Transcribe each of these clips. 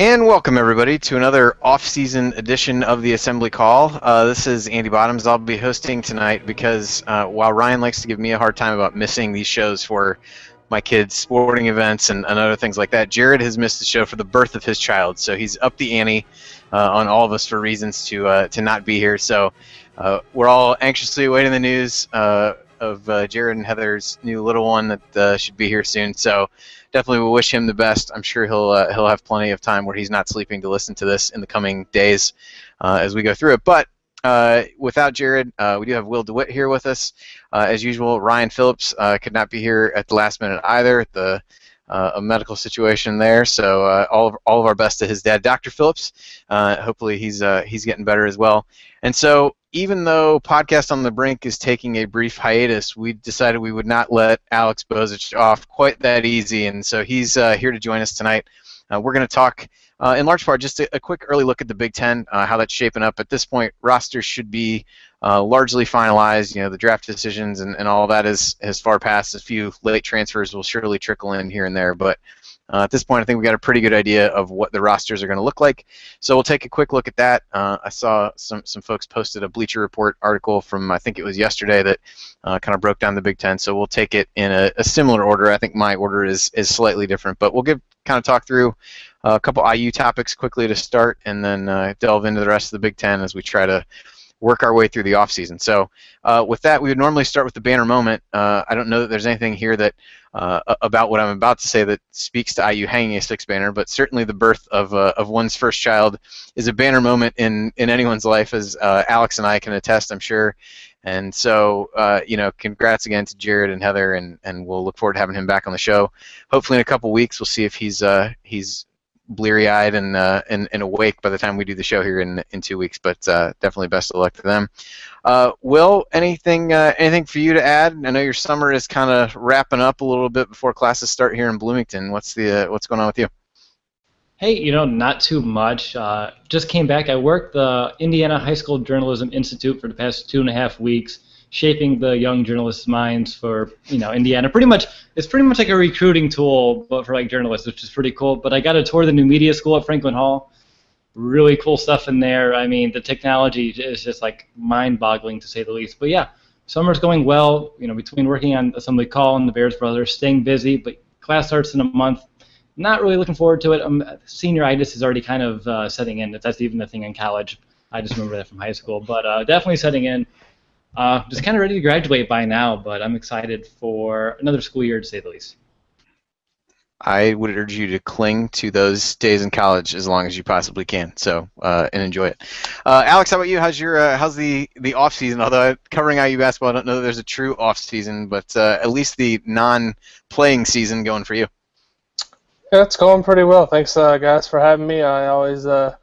And welcome everybody to another off-season edition of the Assembly Call. Uh, this is Andy Bottoms. I'll be hosting tonight because uh, while Ryan likes to give me a hard time about missing these shows for my kids' sporting events and, and other things like that, Jared has missed the show for the birth of his child. So he's up the ante uh, on all of us for reasons to uh, to not be here. So uh, we're all anxiously awaiting the news uh, of Jared and Heather's new little one that should be here soon. So definitely will wish him the best. I'm sure he'll uh, he'll have plenty of time where he's not sleeping to listen to this in the coming days uh, as we go through it. But uh, without Jared, uh, we do have Will DeWitt here with us. Uh, as usual, Ryan Phillips uh, could not be here at the last minute either. The a medical situation there, so all of, all of our best to his dad, Dr. Phillips. hopefully, he's he's getting better as well. And so, even though Podcast on the Brink is taking a brief hiatus, we decided we would not let Alex Bozich off quite that easy, and so he's uh, here to join us tonight. Uh, we're going to talk, uh, in large part, just a, a, quick early look at the Big Ten, uh, how that's shaping up. At this point, rosters should be uh, largely finalized. You know, the draft decisions and, and all that is has far passed. A few late transfers will surely trickle in here and there, but uh, at this point, I think we got a pretty good idea of what the rosters are going to look like. So we'll take a quick look at that. Uh, I saw some some folks posted a Bleacher Report article from I think it was yesterday that uh, kind of broke down the Big Ten. So we'll take it in a, a, similar order. I think my order is is slightly different, but we'll give kind of talk through a couple IU topics quickly to start, and then uh, delve into the rest of the Big Ten as we try to work our way through the offseason. So, uh, with that, we would normally start with the banner moment. Uh, I don't know that there's anything here that uh, about what I'm about to say that speaks to IU hanging a six banner, but certainly the birth of, uh, of one's first child is a banner moment in, in anyone's life, as uh, Alex and I can attest, I'm sure. And so, uh, you know, congrats again to Jared and Heather, and, and we'll look forward to having him back on the show. Hopefully, in a couple weeks, we'll see if he's he's bleary-eyed and, uh, and and awake by the time we do the show here in in two weeks. But uh, definitely best of luck to them. Uh, Will, anything uh, anything for you to add? I know your summer is kind of wrapping up a little bit before classes start here in Bloomington. What's the uh, what's going on with you? Hey, you know, not too much. Uh, just came back. I worked the Indiana High School Journalism Institute for the past two and a half weeks shaping the young journalists' minds for you know Indiana. Pretty much, it's pretty much like a recruiting tool, but for like journalists, which is pretty cool. But I got a tour of the new media school at Franklin Hall. Really cool stuff in there. I mean, the technology is just like mind-boggling to say the least. But yeah, summer's going well. You know, between working on Assembly Call and the Bears Brothers, staying busy. But class starts in a month. Not really looking forward to it. Um, senioritis is already kind of uh, setting in. if That's even the thing in college. I just remember that from high school. But uh, definitely setting in. Uh, just kind of ready to graduate by now, but I'm excited for another school year to say the least. I would urge you to cling to those days in college as long as you possibly can. So uh, and enjoy it. Uh, Alex, how about you? How's your uh, how's the the off season? Although covering IU basketball, I don't know that there's a true off season, but uh, at least the non-playing season going for you. Yeah, it's going pretty well. Thanks, uh, guys, for having me. I always uh,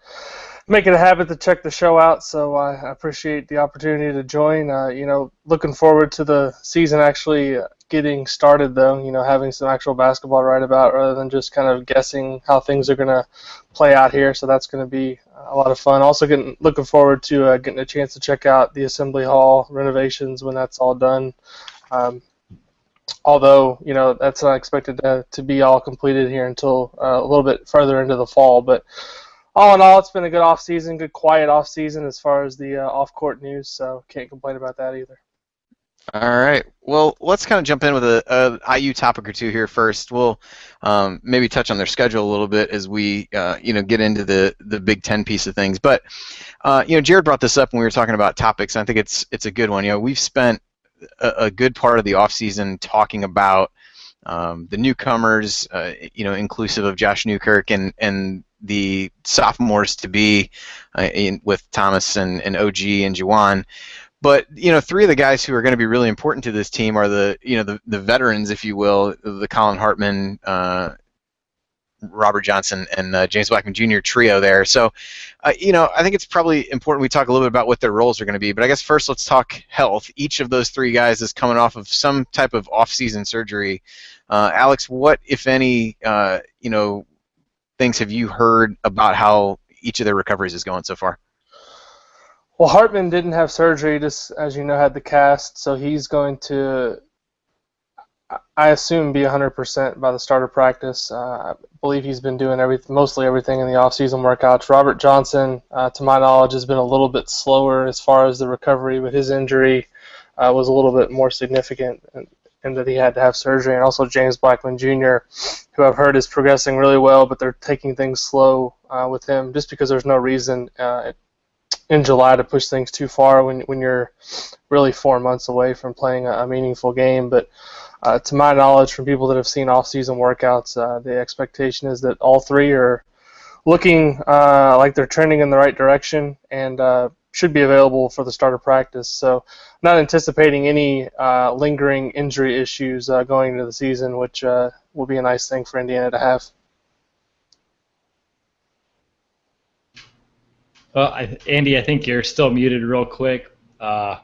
make it a habit to check the show out. So I appreciate the opportunity to join. Uh, you know, looking forward to the season actually getting started, though. You know, having some actual basketball to write about rather than just kind of guessing how things are going to play out here. So that's going to be a lot of fun. Also, getting looking forward to uh, getting a chance to check out the Assembly Hall renovations when that's all done. Um, although you know that's not expected to, to be all completed here until uh, a little bit further into the fall, but all in all, it's been a good off season, good quiet off season as far as the uh, off court news. So can't complain about that either. All right. Well, let's kind of jump in with a, a IU topic or two here first. We'll um, maybe touch on their schedule a little bit as we, uh, you know, get into the the Big Ten piece of things. But uh, you know, Jared brought this up when we were talking about topics. I think it's it's a good one. You know, we've spent a, a good part of the off season talking about um, the newcomers, uh, you know, inclusive of Josh Newkirk and and the sophomores to be uh, in, with Thomas and, and OG and Juwan. But you know, three of the guys who are going to be really important to this team are the you know the, the veterans, if you will, the Collin Hartman, uh, Robert Johnson, and uh, James Blackmon Jr. trio there. So, uh, you know, I think it's probably important we talk a little bit about what their roles are going to be. But I guess first let's talk health. Each of those three guys is coming off of some type of off-season surgery. Uh, Alex, what if any, uh, you know, things have you heard about how each of their recoveries is going so far? Well, Hartman didn't have surgery, just as you know, had the cast, so he's going to. I assume be 100% by the start of practice. Uh, I believe he's been doing every, mostly everything in the off-season workouts. Robert Johnson, uh, to my knowledge, has been a little bit slower as far as the recovery, but his injury uh, was a little bit more significant in, that he had to have surgery. And also James Blackmon Jr., who I've heard is progressing really well, but they're taking things slow uh, with him just because there's no reason uh, in July to push things too far when when you're really four months away from playing a, a meaningful game. But uh, to my knowledge, from people that have seen off-season workouts, uh, the expectation is that all three are looking uh, like they're trending in the right direction and uh, should be available for the start of practice. So, not anticipating any uh, lingering injury issues uh, going into the season, which will be a nice thing for Indiana to have. Well, I, Andy, I think you're still muted real quick. Uh,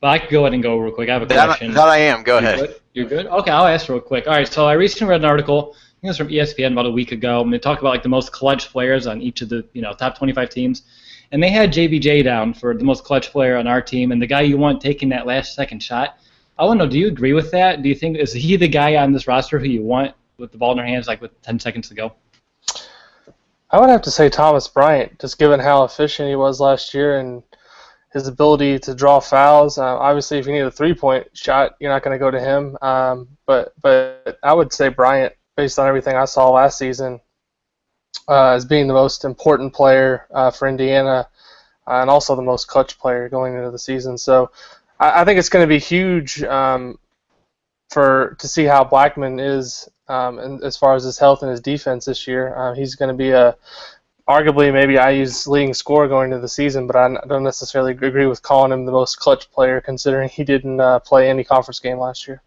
but I can go ahead and go real quick. I have a question. That, that I am. Go You're ahead. Good? You're good? Okay, I'll ask real quick. All right, so I recently read an article, I think it was from ESPN about a week ago, and they talked about like the most clutch players on each of the you know top 25 teams. And they had JBJ down for the most clutch player on our team, and the guy you want taking that last second shot. I want to know, do you agree with that? Do you think is he the guy on this roster who you want with the ball in their hands, like with 10 seconds to go? I would have to say Thomas Bryant, just given how efficient he was last year and his ability to draw fouls. Uh, obviously, if you need a three-point shot, you're not going to go to him. Um, but but I would say Bryant, based on everything I saw last season, uh, as being the most important player uh, for Indiana, uh, and also the most clutch player going into the season. So I, I think it's going to be huge um, for to see how Blackmon is um, and as far as his health and his defense this year. Uh, he's going to be a arguably maybe IU's leading scorer going into the season, but I don't necessarily agree with calling him the most clutch player considering he didn't uh, play any conference game last year.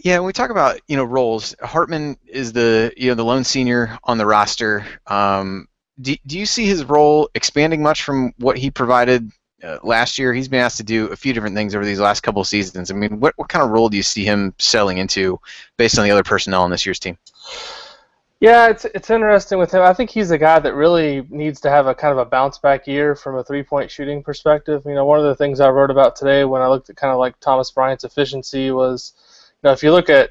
Yeah, when we talk about you know roles, Hartman is the you know the lone senior on the roster. Um, do, do you see his role expanding much from what he provided uh, last year. He's been asked to do a few different things over these last couple of seasons. I mean, what, what kind of role do you see him selling into based on the other personnel on this year's team? Yeah, it's it's interesting with him. I think he's a guy that really needs to have a kind of a bounce back year from a three point shooting perspective. You know, one of the things I wrote about today when I looked at kind of like Thomas Bryant's efficiency was, know, if you look at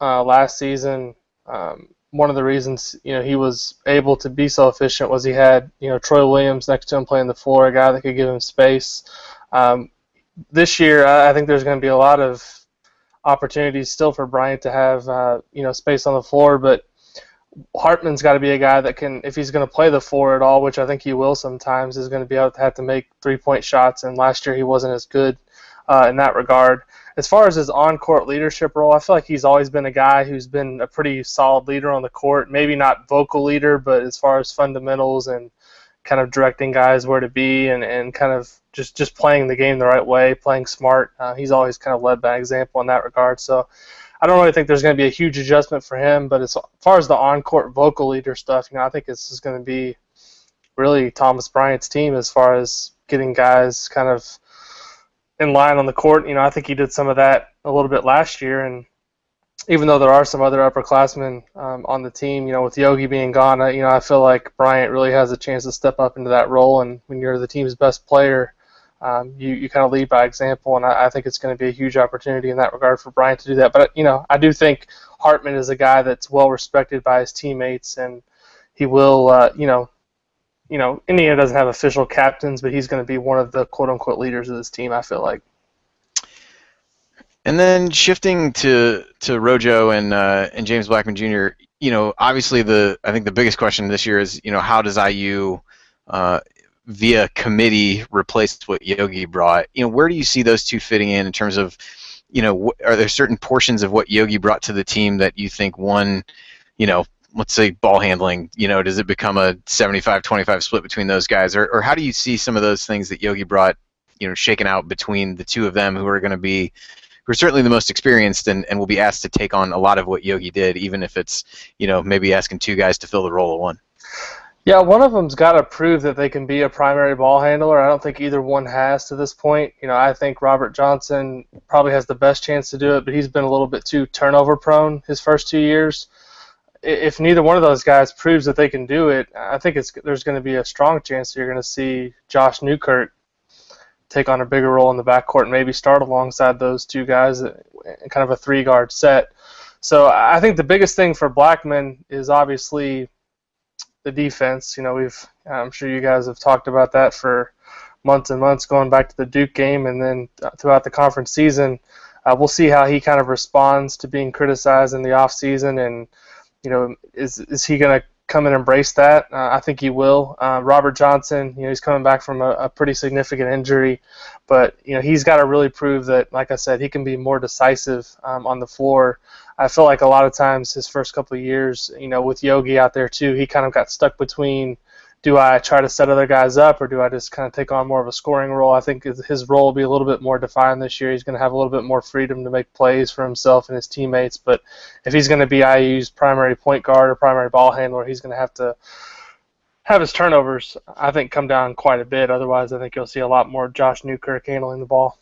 uh, last season, um, one of the reasons you know he was able to be so efficient was he had you know Troy Williams next to him playing the floor, a guy that could give him space. Um, this year, I think there's going to be a lot of opportunities still for Bryant to have uh, you know space on the floor, but Hartman's got to be a guy that can, if he's going to play the four at all, which I think he will sometimes, is going to be able to have to make three point shots. And last year he wasn't as good uh, in that regard as far as his on-court leadership role, I feel like he's always been a guy who's been a pretty solid leader on the court. Maybe not vocal leader, but as far as fundamentals and kind of directing guys where to be and, and kind of just, just playing the game the right way, playing smart. Uh, he's always kind of led by example in that regard. So I don't really think there's going to be a huge adjustment for him. But as far as the on-court vocal leader stuff, you know, I think this is going to be really Thomas Bryant's team as far as getting guys kind of – in line on the court. You know, I think he did some of that a little bit last year, and even though there are some other upperclassmen um, on the team, you know, with Yogi being gone, you know, I feel like Bryant really has a chance to step up into that role. And when you're the team's best player, um, you, you kind of lead by example, and I, I think it's going to be a huge opportunity in that regard for Bryant to do that. But you know, I do think Hartman is a guy that's well respected by his teammates, and he will, uh, you know, you know, Indiana doesn't have official captains, but he's going to be one of the quote unquote leaders of this team. I feel like. And then shifting to to Rojo and uh, and James Blackmon Jr. You know, obviously the I think the biggest question this year is you know how does IU uh, via committee replace what Yogi brought? You know, where do you see those two fitting in in terms of you know, are there certain portions of what Yogi brought to the team that you think one, you know, let's say ball handling you know does it become a 75-25 split between those guys or, or how do you see some of those things that yogi brought you know shaken out between the two of them who are going to be who are certainly the most experienced and, and will be asked to take on a lot of what yogi did even if it's you know maybe asking two guys to fill the role of one yeah, one of them's got to prove that they can be a primary ball handler. I don't think either one has to this point. You know, I think Robert Johnson probably has the best chance to do it, but he's been a little bit too turnover prone his first two years if neither one of those guys proves that they can do it, I think it's there's going to be a strong chance that you're going to see Josh Newkirk take on a bigger role in the backcourt and maybe start alongside those two guys in kind of a three guard set. So I think the biggest thing for Blackmon is obviously the defense. You know, we've I'm sure you guys have talked about that for months and months going back to the Duke game and then throughout the conference season. Uh, we'll see how he kind of responds to being criticized in the off season and you know is is he going to come and embrace that. Uh, I think he will. Uh, Robert Johnson, you know, he's coming back from a, a, pretty significant injury, but you know he's got to really prove that, like I said, he can be more decisive um, on the floor. I feel like a lot of times his first couple of years, you know, with Yogi out there too, he kind of got stuck between do I try to set other guys up or do I just kind of take on more of a scoring role? I think his role will be a little bit more defined this year. He's going to have a little bit more freedom to make plays for himself and his teammates. But if he's going to be IU's primary point guard or primary ball handler, he's going to have to have his turnovers, I think, come down quite a bit. Otherwise, I think you'll see a lot more Josh Newkirk handling the ball.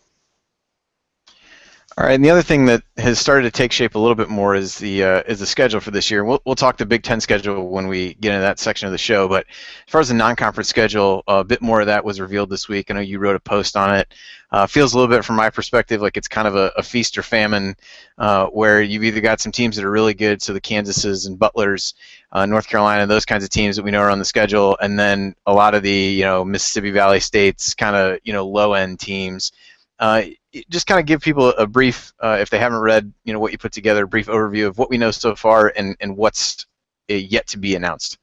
All right, and the other thing that has started to take shape a little bit more is the uh, is the schedule for this year. We'll we'll talk the Big Ten schedule when we get into that section of the show. But as far as the non-conference schedule, a bit more of that was revealed this week. I know you wrote a post on it. Uh, feels a little bit, from my perspective, like it's kind of a, a feast or famine, uh, where you've either got some teams that are really good, so the Kansases and Butlers, uh, North Carolina, those kinds of teams that we know are on the schedule, and then a lot of the you know Mississippi Valley states, kind of you know low-end teams. Uh, just kind of give people a brief, uh, if they haven't read, you know, what you put together, a brief overview of what we know so far and, and what's uh, yet to be announced.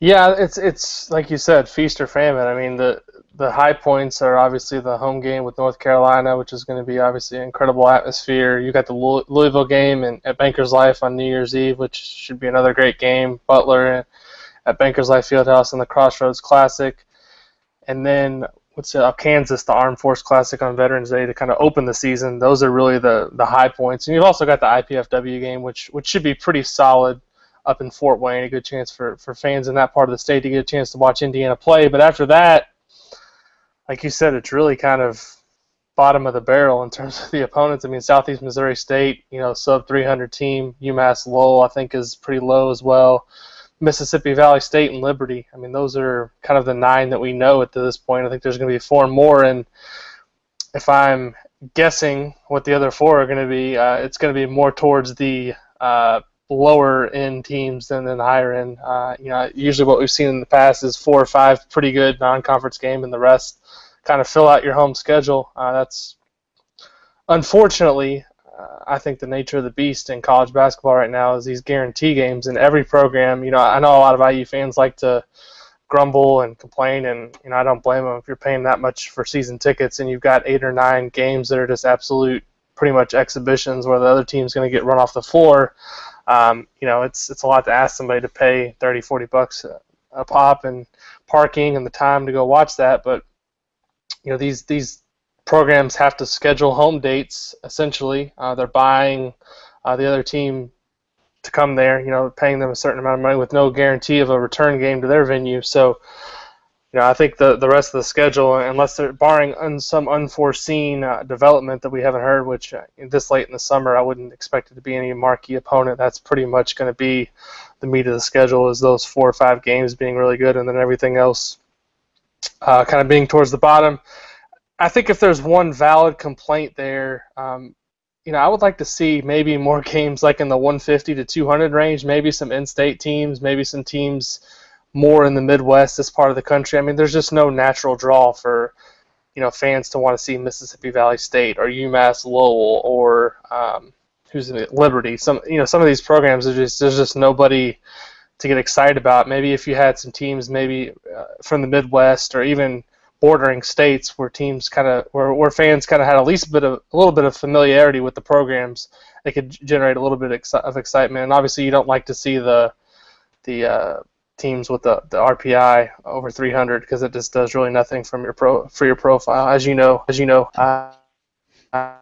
Yeah, it's it's like you said, feast or famine. I mean, the the high points are obviously the home game with North Carolina, which is going to be obviously an incredible atmosphere. You got the Louisville game and at Bankers Life on New Year's Eve, which should be another great game. Butler at Bankers Life Fieldhouse and the Crossroads Classic, and then what's uh, Kansas, the Armed Force Classic on Veterans Day to kind of open the season. Those are really the the high points, and you've also got the IPFW game, which which should be pretty solid up in Fort Wayne. A good chance for for fans in that part of the state to get a chance to watch Indiana play. But after that, like you said, it's really kind of bottom of the barrel in terms of the opponents. I mean, Southeast Missouri State, you know, sub 300 team. UMass Lowell, I think, is pretty low as well. Mississippi Valley State and Liberty. I mean, those are kind of the nine that we know at this point. I think there's going to be four more, and if I'm guessing what the other four are going to be, uh, it's going to be more towards the uh, lower end teams than the higher end. Uh, you know, usually what we've seen in the past is four or five pretty good non-conference game, and the rest kind of fill out your home schedule. Uh, that's unfortunately I think the nature of the beast in college basketball right now is these guarantee games in every program. You know, I know a lot of IU fans like to grumble and complain, and you know, I don't blame them if you're paying that much for season tickets and you've got eight or nine games that are just absolute, pretty much exhibitions where the other team's going to get run off the floor. Um, you know, it's it's a lot to ask somebody to pay 30, 40 bucks a, a pop and parking and the time to go watch that, but you know, these these programs have to schedule home dates. Essentially, uh, they're buying uh, the other team to come there. You know, paying them a certain amount of money with no guarantee of a return game to their venue. So, you know, I think the the rest of the schedule, unless they're barring un, some unforeseen uh, development that we haven't heard, which uh, this late in the summer I wouldn't expect it to be any marquee opponent. That's pretty much going to be the meat of the schedule. Is those four or five games being really good, and then everything else uh, kind of being towards the bottom. I think if there's one valid complaint there, um, you know, I would like to see maybe more games like in the 150 to 200 range, maybe some in-state teams, maybe some teams more in the Midwest, this part of the country. I mean, there's just no natural draw for you know fans to want to see Mississippi Valley State or UMass Lowell or um, who's in Liberty. Some you know some of these programs are just there's just nobody to get excited about. Maybe if you had some teams maybe uh, from the Midwest or even bordering states where teams kind of where, where fans kind of had at least a bit of a little bit of familiarity with the programs. It could generate a little bit of excitement. And obviously you don't like to see the the uh, teams with the, the RPI over 300 because it just does really nothing from your pro for your profile as you know as you know. Uh,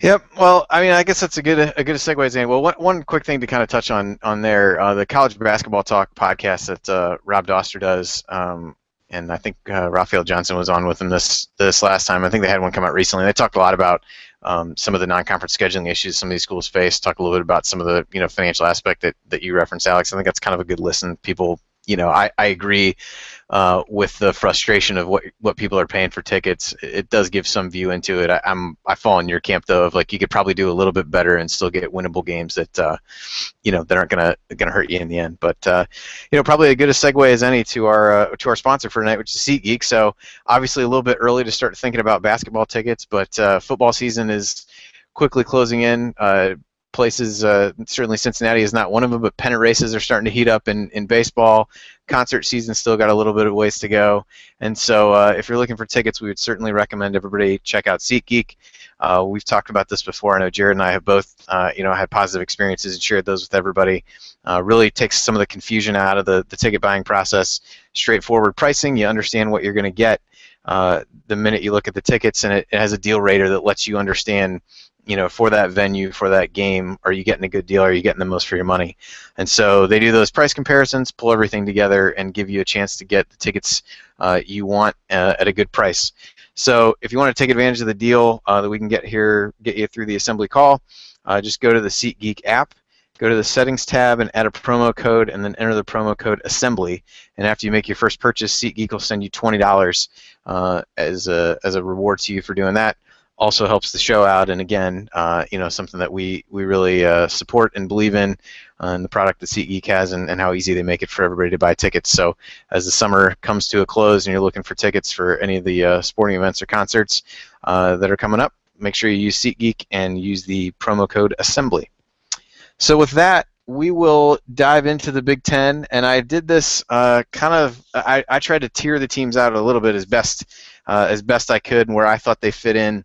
Yep. Well, I mean, I guess that's a good a good segue, Zane. Well, one, one quick thing to kind of touch on on there, uh, the College Basketball Talk podcast that uh, Rob Dauster does, um, and I think uh, Raphielle Johnson was on with him this this last time. I think they had one come out recently. They talked a lot about um, some of the non-conference scheduling issues some of these schools face. Talk a little bit about some of the you know financial aspect that, that you referenced, Alex. I think that's kind of a good listen. People you know, I, I agree uh, with the frustration of what what people are paying for tickets. It does give some view into it. I, am I fall in your camp though of like you could probably do a little bit better and still get winnable games that uh, you know that aren't gonna gonna hurt you in the end. But uh, you know probably as good a segue as any to our uh, to our sponsor for tonight, which is SeatGeek. So obviously a little bit early to start thinking about basketball tickets, but uh, football season is quickly closing in. Uh, places. Uh, certainly, Cincinnati is not one of them, but pennant races are starting to heat up in, in baseball. Concert season still got a little bit of ways to go, and so uh, if you're looking for tickets, we would certainly recommend everybody check out SeatGeek. Uh, we've talked about this before. I know Jared and I have both, uh, you know, had positive experiences and shared those with everybody. Uh, really takes some of the confusion out of the, the ticket buying process. Straightforward pricing. You understand what you're going to get uh, the minute you look at the tickets, and it, it has a deal rater that lets you understand you know, for that venue, for that game, are you getting a good deal? Are you getting the most for your money? And so they do those price comparisons, pull everything together, and give you a chance to get the tickets uh, you want uh, at a good price. So if you want to take advantage of the deal uh, that we can get here, get you through the assembly call, uh, just go to the SeatGeek app, go to the settings tab, and add a promo code, and then enter the promo code assembly. And after you make your first purchase, SeatGeek will send you twenty dollars uh, as a as a reward to you for doing that also helps the show out, and again, uh, you know, something that we we really uh, support and believe in, uh, the product that SeatGeek has, and, and how easy they make it for everybody to buy tickets. So, as the summer comes to a close, and you're looking for tickets for any of the uh, sporting events or concerts uh, that are coming up, make sure you use SeatGeek and use the promo code Assembly. So, with that, we will dive into the Big Ten, and I did this uh, kind of. I, I tried to tier the teams out a little bit as best uh, as best I could, and where I thought they fit in.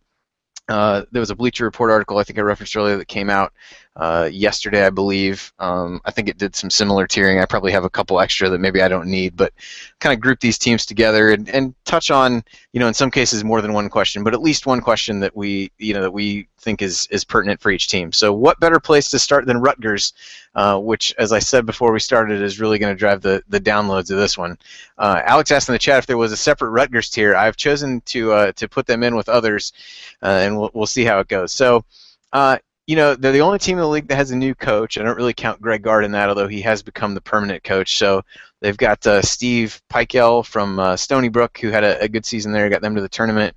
Uh, there was a Bleacher Report article I think I referenced earlier that came out uh, yesterday, I believe. Um, I think it did some similar tiering. I probably have a couple extra that maybe I don't need, but kind of group these teams together and, and touch on, you know, in some cases more than one question, but at least one question that we, you know, that we think is is pertinent for each team. So, what better place to start than Rutgers, uh, which, as I said before we started, is really going to drive the the downloads of this one. Uh, Alex asked in the chat if there was a separate Rutgers tier. I've chosen to uh, to put them in with others, uh, and we'll we'll see how it goes. So. Uh, you know, they're the only team in the league that has a new coach. I don't really count Greg Gard in that, although he has become the permanent coach. So they've got uh, Steve Pikiell from uh, Stony Brook, who had a, a, good season there, got them to the tournament.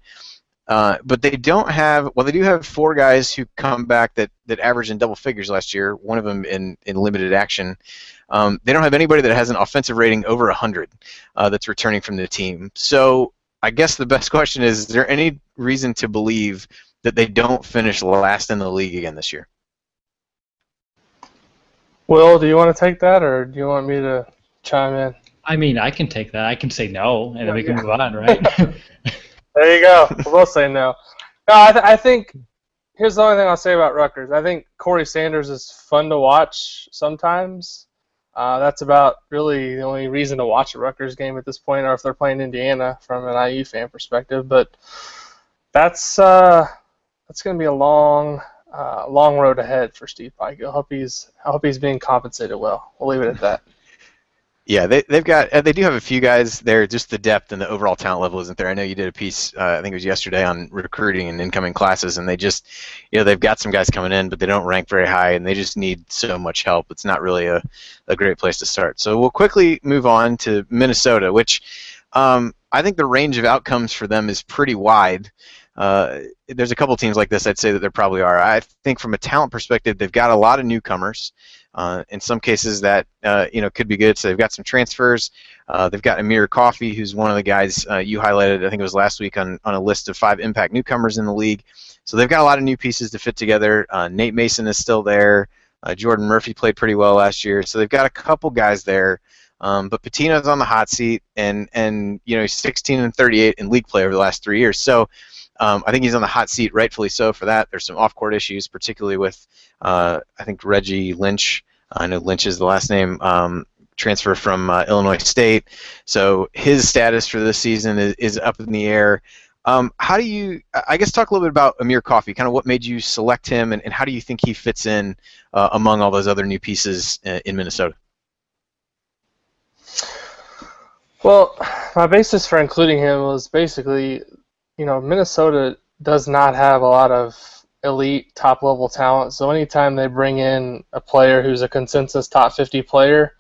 Uh, but they don't have, well, they do have four guys who come back that, that averaged in double figures last year, one of them in, in limited action. Um, they don't have anybody that has an offensive rating over 100 uh, that's returning from the team. So I guess the best question is, is there any reason to believe – that they don't finish last in the league again this year. Will, do you want to take that, or do you want me to chime in? I mean, I can take that. I can say no, and then we can move on, right? there you go. We'll both say no. No, I, th- I think here's the only thing I'll say about Rutgers. I think Corey Sanders is fun to watch sometimes. Uh, that's about really the only reason to watch a Rutgers game at this point, or if they're playing Indiana from an IU fan perspective. But that's uh, that's going to be a long, uh, long road ahead for Steve Pike. I hope he's, I hope he's being compensated well. We'll leave it at that. Yeah, they, they've got uh, they do have a few guys there. Just the depth and the overall talent level isn't there. I know you did a piece, uh, I think it was yesterday, on recruiting and incoming classes, and they just, you know, they've got some guys coming in, but they don't rank very high, and they just need so much help. It's not really a, a great place to start. So we'll quickly move on to Minnesota, which um, I think the range of outcomes for them is pretty wide. Uh, there's a couple teams like this. I'd say that there probably are. I think from a talent perspective, they've got a lot of newcomers. Uh, in some cases, that uh, you know could be good. So they've got some transfers. Uh, they've got Amir Coffey, who's one of the guys uh, you highlighted. I think it was last week on on a list of five impact newcomers in the league. So they've got a lot of new pieces to fit together. Uh, Nate Mason is still there. Jordan Murphy played pretty well last year. So they've got a couple guys there. Um, but Pitino's on the hot seat, and and you know he's 16 and 38 in league play over the last three years. So um, I think he's on the hot seat, rightfully so, for that. There's some off-court issues, particularly with uh, I think Reggie Lynch. I know Lynch is the last name. Um, transfer from uh, Illinois State, so his status for this season is, is up in the air. Um, how do you, I guess, talk a little bit about Amir Coffey, kind of what made you select him, and, and how do you think he fits in uh, among all those other new pieces uh, in Minnesota? Well, my basis for including him was basically you know, Minnesota does not have a lot of elite top level talent. So anytime they bring in a player who's a consensus top 50 player,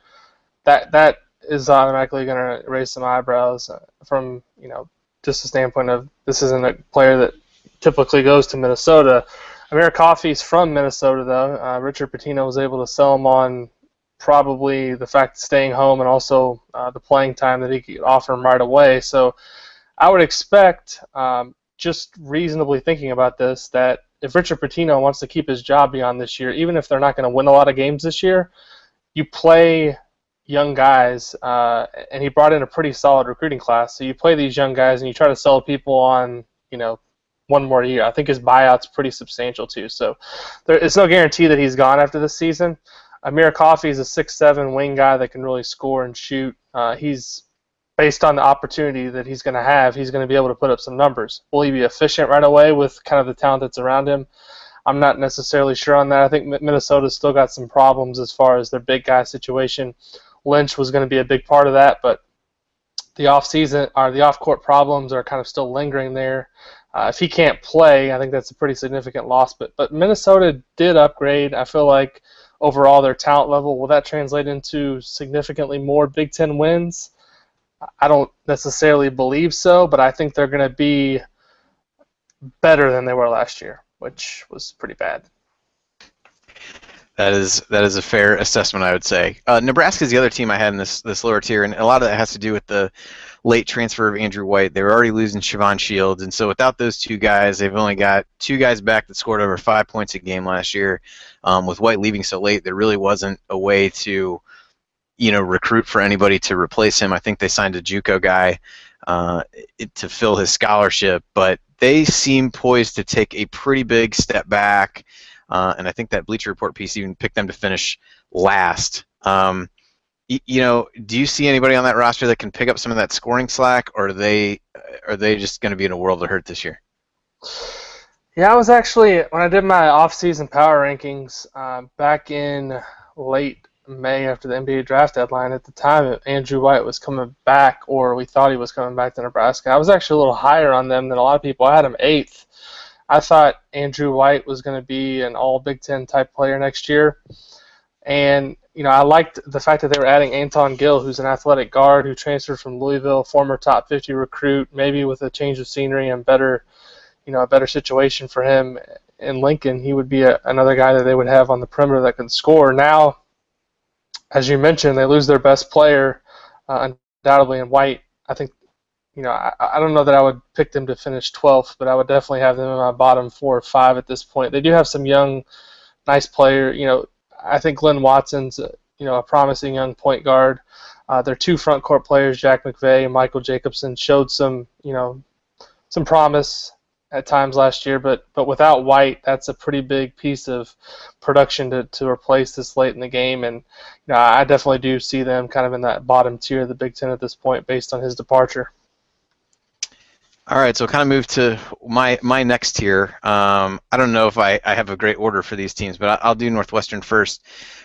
that that is automatically going to raise some eyebrows uh, from you know just the standpoint of this isn't a player that typically goes to Minnesota. Amir Coffey's from Minnesota though. Uh, Richard Pitino was able to sell him on probably the fact staying home and also uh, the playing time that he could offer him right away. So I would expect, um, just reasonably thinking about this, that if Richard Pitino wants to keep his job beyond this year, even if they're not going to win a lot of games this year, you play young guys, uh, and he brought in a pretty solid recruiting class. So you play these young guys and you try to sell people on, you know, one more year. I think his buyout's pretty substantial too. So there, it's no guarantee that he's gone after this season. Amir Coffey is a six-seven wing guy that can really score and shoot. Uh, he's based on the opportunity that he's going to have, he's going to be able to put up some numbers. Will he be efficient right away with kind of the talent that's around him? I'm not necessarily sure on that. I think Minnesota's still got some problems as far as their big guy situation. Lynch was going to be a big part of that, but the off season or the off court problems are kind of still lingering there. Uh, if he can't play, I think that's a pretty significant loss. But but Minnesota did upgrade. I feel like overall their talent level will that translate into significantly more Big Ten wins? I don't necessarily believe so, but I think they're going to be better than they were last year, which was pretty bad. That is that is a fair assessment, I would say. Uh, Nebraska is the other team I had in this this lower tier, and a lot of that has to do with the late transfer of Andrew White. They were already losing Shavon Shields, and so without those two guys, they've only got two guys back that scored over five points a game last year. Um, with White leaving so late, there really wasn't a way to you know recruit for anybody to replace him. I think they signed a JUCO guy uh, to fill his scholarship, but they seem poised to take a pretty big step back. Uh, and I think that Bleacher Report piece even picked them to finish last. Um, you know, do you see anybody on that roster that can pick up some of that scoring slack, or are they are they just going to be in a world of hurt this year? Yeah, I was actually when I did my off-season power rankings uh, back in late May after the NBA draft deadline. At the time, Andrew White was coming back, or we thought he was coming back to Nebraska. I was actually a little higher on them than a lot of people. I had him eighth. I thought Andrew White was going to be an All Big Ten type player next year, and you know I liked the fact that they were adding Anton Gill, who's an athletic guard who transferred from Louisville, former top 50 recruit, maybe with a change of scenery and better, you know, a better situation for him in Lincoln, he would be a, another guy that they would have on the perimeter that could score. Now as you mentioned, they lose their best player, uh, undoubtedly, in White. I think, you know, I, I don't know that I would pick them to finish 12th, but I would definitely have them in my bottom four or five at this point. They do have some young, nice player. You know, I think Glynn Watson's, you know, a promising young point guard. Uh, their two front court players, Jack McVeigh and Michael Jacobson, showed some, you know, some promise at times last year, but but without White, that's a pretty big piece of production to, to replace this late in the game. And you know, I definitely do see them kind of in that bottom tier of the Big Ten at this point, based on his departure. All right, so kind of move to my my next tier. Um, I don't know if I, I have a great order for these teams, but I'll do Northwestern first.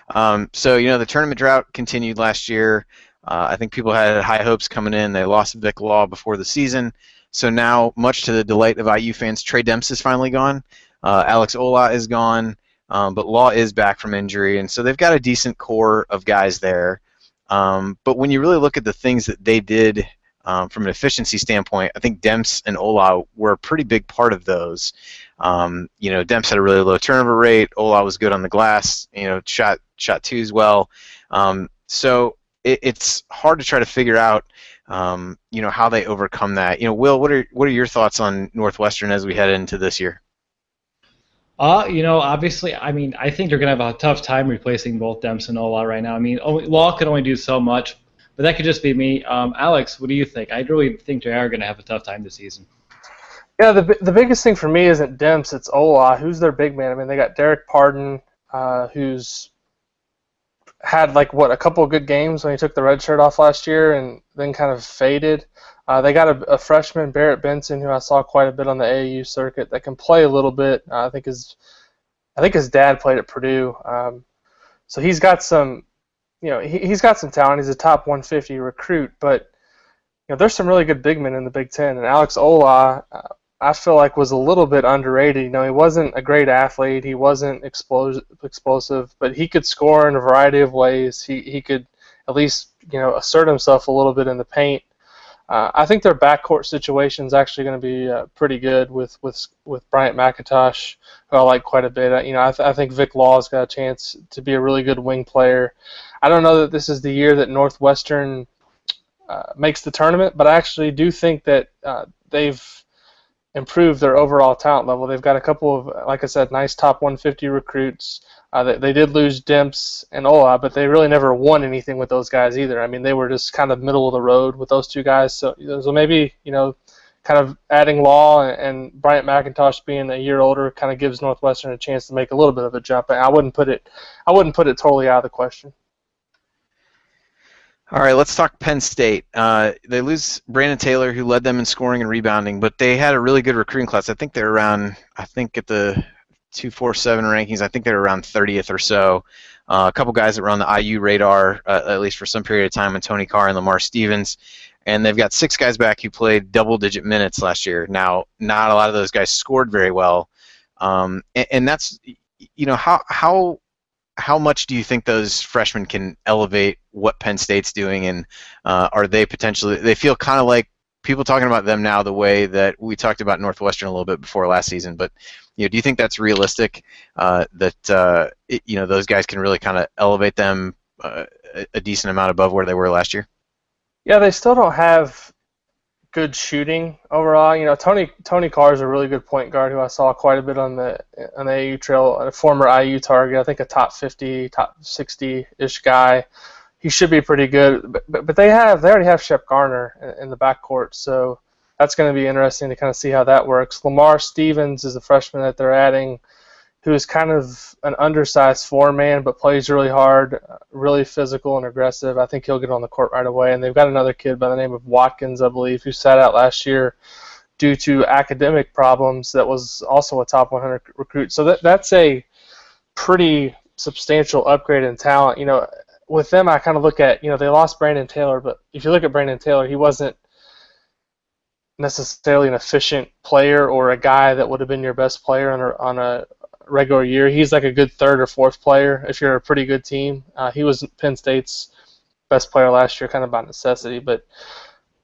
Um, so you know the tournament drought continued last year. Uh, I think people had high hopes coming in. They lost Vic Law before the season. So now, much to the delight of IU fans, Tre Demps is finally gone. Uh, Alex Olah is gone, um, but Law is back from injury, and so they've got a decent core of guys there. Um, but when you really look at the things that they did um, from an efficiency standpoint, I think Demps and Olah were a pretty big part of those. Um, you know, Demps had a really low turnover rate. Olah was good on the glass. You know, shot shot twos well. Um, so it, it's hard to try to figure out um, you know how they overcome that. You know, Will, what are what are your thoughts on Northwestern as we head into this year? Uh, you know, obviously, I mean, I think they're gonna have a tough time replacing both Demps and Olah right now. I mean, Law could only do so much, but that could just be me. Um, Alex, what do you think? I really think they are gonna have a tough time this season. Yeah, the the biggest thing for me isn't Demps, it's Olah. Who's their big man? I mean, they got Dererk Pardon, uh, who's had like what a couple of good games when he took the red shirt off last year, and then kind of faded. Uh, they got a, a, freshman Barrett Benson who I saw quite a bit on the AAU circuit that can play a little bit. Uh, I think his I think his dad played at Purdue, um, so he's got some you know he, he's got some talent. He's a top 150 recruit, but you know there's some really good big men in the Big Ten, and Alex Olah. Uh, I feel like was a little bit underrated. You know, he wasn't a great athlete. He wasn't explosive, explosive, but he could score in a variety of ways. He he could at least you know assert himself a little bit in the paint. Uh, I think their backcourt situation is actually going to be uh, pretty good with, with with Bryant McIntosh, who I like quite a bit. You know, I, th- I think Vic Law's got a chance to be a really good wing player. I don't know that this is the year that Northwestern uh, makes the tournament, but I actually do think that uh, they've improved their overall talent level. They've got a couple of, like I said, nice top 150 recruits. Uh, they, they, did lose Demps and Olah, but they really never won anything with those guys either. I mean, they were just kind of middle of the road with those two guys. So, so maybe you know, kind of adding Law and, and Bryant McIntosh being a year older kind of gives Northwestern a chance to make a little bit of a jump. I wouldn't put it, I wouldn't put it totally out of the question. All right, let's talk Penn State. Uh, they lose Brandon Taylor, who led them in scoring and rebounding, but they had a really good recruiting class. I think they're around, I think at the 247 rankings, I think they're around 30th or so. Uh, a couple guys that were on the IU radar, uh, at least for some period of time, and Tony Carr and Lamar Stevens. And they've got six guys back who played double digit minutes last year. Now, not a lot of those guys scored very well. Um, and, and that's, you know, how, how how much do you think those freshmen can elevate what Penn State's doing, and uh, are they potentially? They feel kind of like people talking about them now the way that we talked about Northwestern a little bit before last season. But you know, do you think that's realistic? Uh, that uh, it, you know those guys can really kind of elevate them uh, a decent amount above where they were last year. Yeah, they still don't have good shooting overall. You know, Tony Tony Carr is a really good point guard who I saw quite a bit on the on the AU trail. A former IU target, I think a top 50, top 60 ish guy. He should be pretty good. But, but, but they have they already have Shep Garner in, in the backcourt, so that's going to be interesting to kind of see how that works. Lamar Stevens is a freshman that they're adding who is kind of an undersized four man but plays really hard, really physical and aggressive. I think he'll get on the court right away. And they've got another kid by the name of Watkins, I believe, who sat out last year due to academic problems. That was also a top 100 recruit. So that that's a pretty substantial upgrade in talent. You know, with them, I kind of look at you know they lost Brandon Taylor, but if you look at Brandon Taylor, he wasn't necessarily an efficient player or a guy that would have been your best player on a, on a regular year. He's like a good third or fourth player if you're a pretty good team. Uh, he was Penn State's best player last year, kind of by necessity. But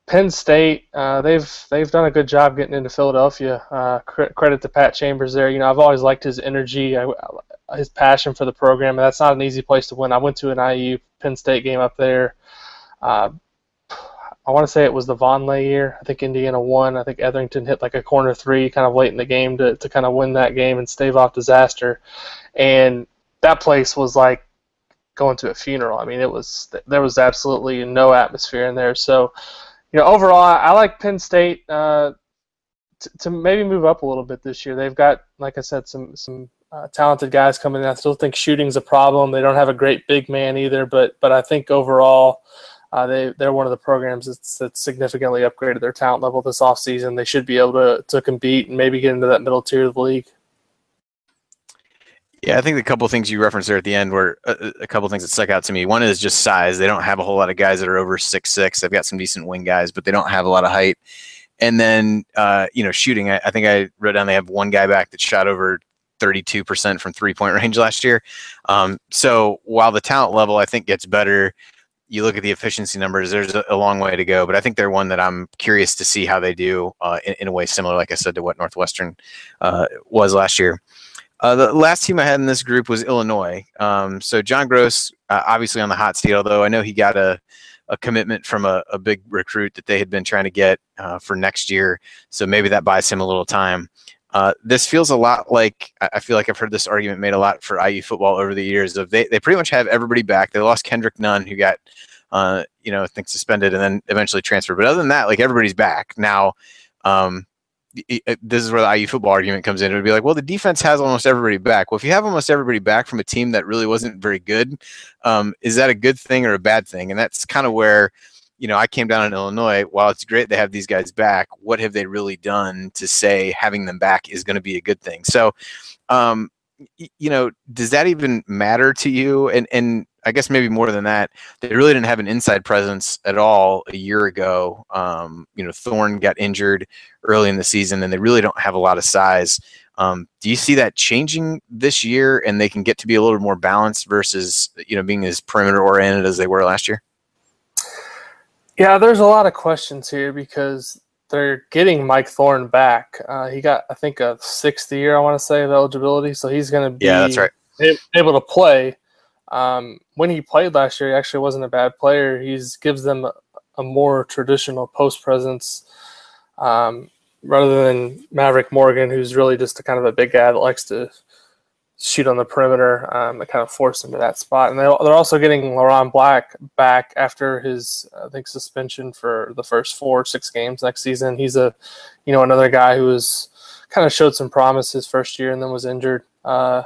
Penn State, uh, they've they've done a good job getting into Philadelphia. Uh, cr- credit to Pat Chambers there. You know, I've always liked his energy, I, his passion for the program. And that's not an easy place to win. I went to an IU Penn State game up there. Uh, I want to say it was the Vonleh year. I think Indiana won. I think Etherington hit like a corner three kind of late in the game to, to kind of win that game and stave off disaster. And that place was like going to a funeral. I mean, it was there was absolutely no atmosphere in there. So, you know, overall, I, like Penn State uh, to maybe move up a little bit this year. They've got, like I said, some some uh, talented guys coming in. I still think shooting's a problem. They don't have a great big man either, but but I think overall uh, they they're one of the programs that's, that's significantly upgraded their talent level this offseason. They should be able to to compete and maybe get into that middle tier of the league. Yeah, I think the couple things you referenced there at the end were a, a couple things that stuck out to me. One is just size. They don't have a whole lot of guys that are over six six. They've got some decent wing guys, but they don't have a lot of height. And then uh, you know, shooting. I, I think I wrote down they have one guy back that shot over 32% from three point range last year. Um, so while the talent level I think gets better, you look at the efficiency numbers, there's a, long way to go. But I think they're one that I'm curious to see how they do uh, in, in, a way similar, like I said, to what Northwestern uh, was last year. Uh, the last team I had in this group was Illinois. Um, so John Groce, uh, obviously on the hot seat, although I know he got a, a commitment from a, a big recruit that they had been trying to get uh, for next year. So maybe that buys him a little time. Uh, this feels a lot like I feel like I've heard this argument made a lot for IU football over the years. Of they, they pretty much have everybody back. They lost Kendrick Nunn, who got uh, you know I think suspended and then eventually transferred. But other than that, like everybody's back now. Um, this is where the IU football argument comes in. It would be like, well, the defense has almost everybody back. Well, if you have almost everybody back from a team that really wasn't very good, um, is that a good thing or a bad thing? And that's kind of where you know, I came down in Illinois. While it's great to have these guys back, what have they really done to say having them back is going to be a good thing? So, um, you know, does that even matter to you? And and I guess maybe more than that, they really didn't have an inside presence at all a year ago. Um, you know, Thorne got injured early in the season, and they really don't have a lot of size. Um, do you see that changing this year, and they can get to be a little more balanced versus you know being as perimeter oriented as they were last year? Yeah, there's a lot of questions here because they're getting Mike Thorne back. Uh, he got, I think, a sixth year, I want to say, of eligibility, so he's going to be yeah, that's right. able to play. Um, when he played last year, he actually wasn't a bad player. He gives them a, a, more traditional post presence um, rather than Maverick Morgan, who's really just a kind of a big guy that likes to shoot on the perimeter um, that kind of force him to that spot. And they, they're also getting Leron Black back after his, I think, suspension for the first four, six games next season. He's a, you know, another guy who was kind of showed some promise his first year and then was injured. Uh,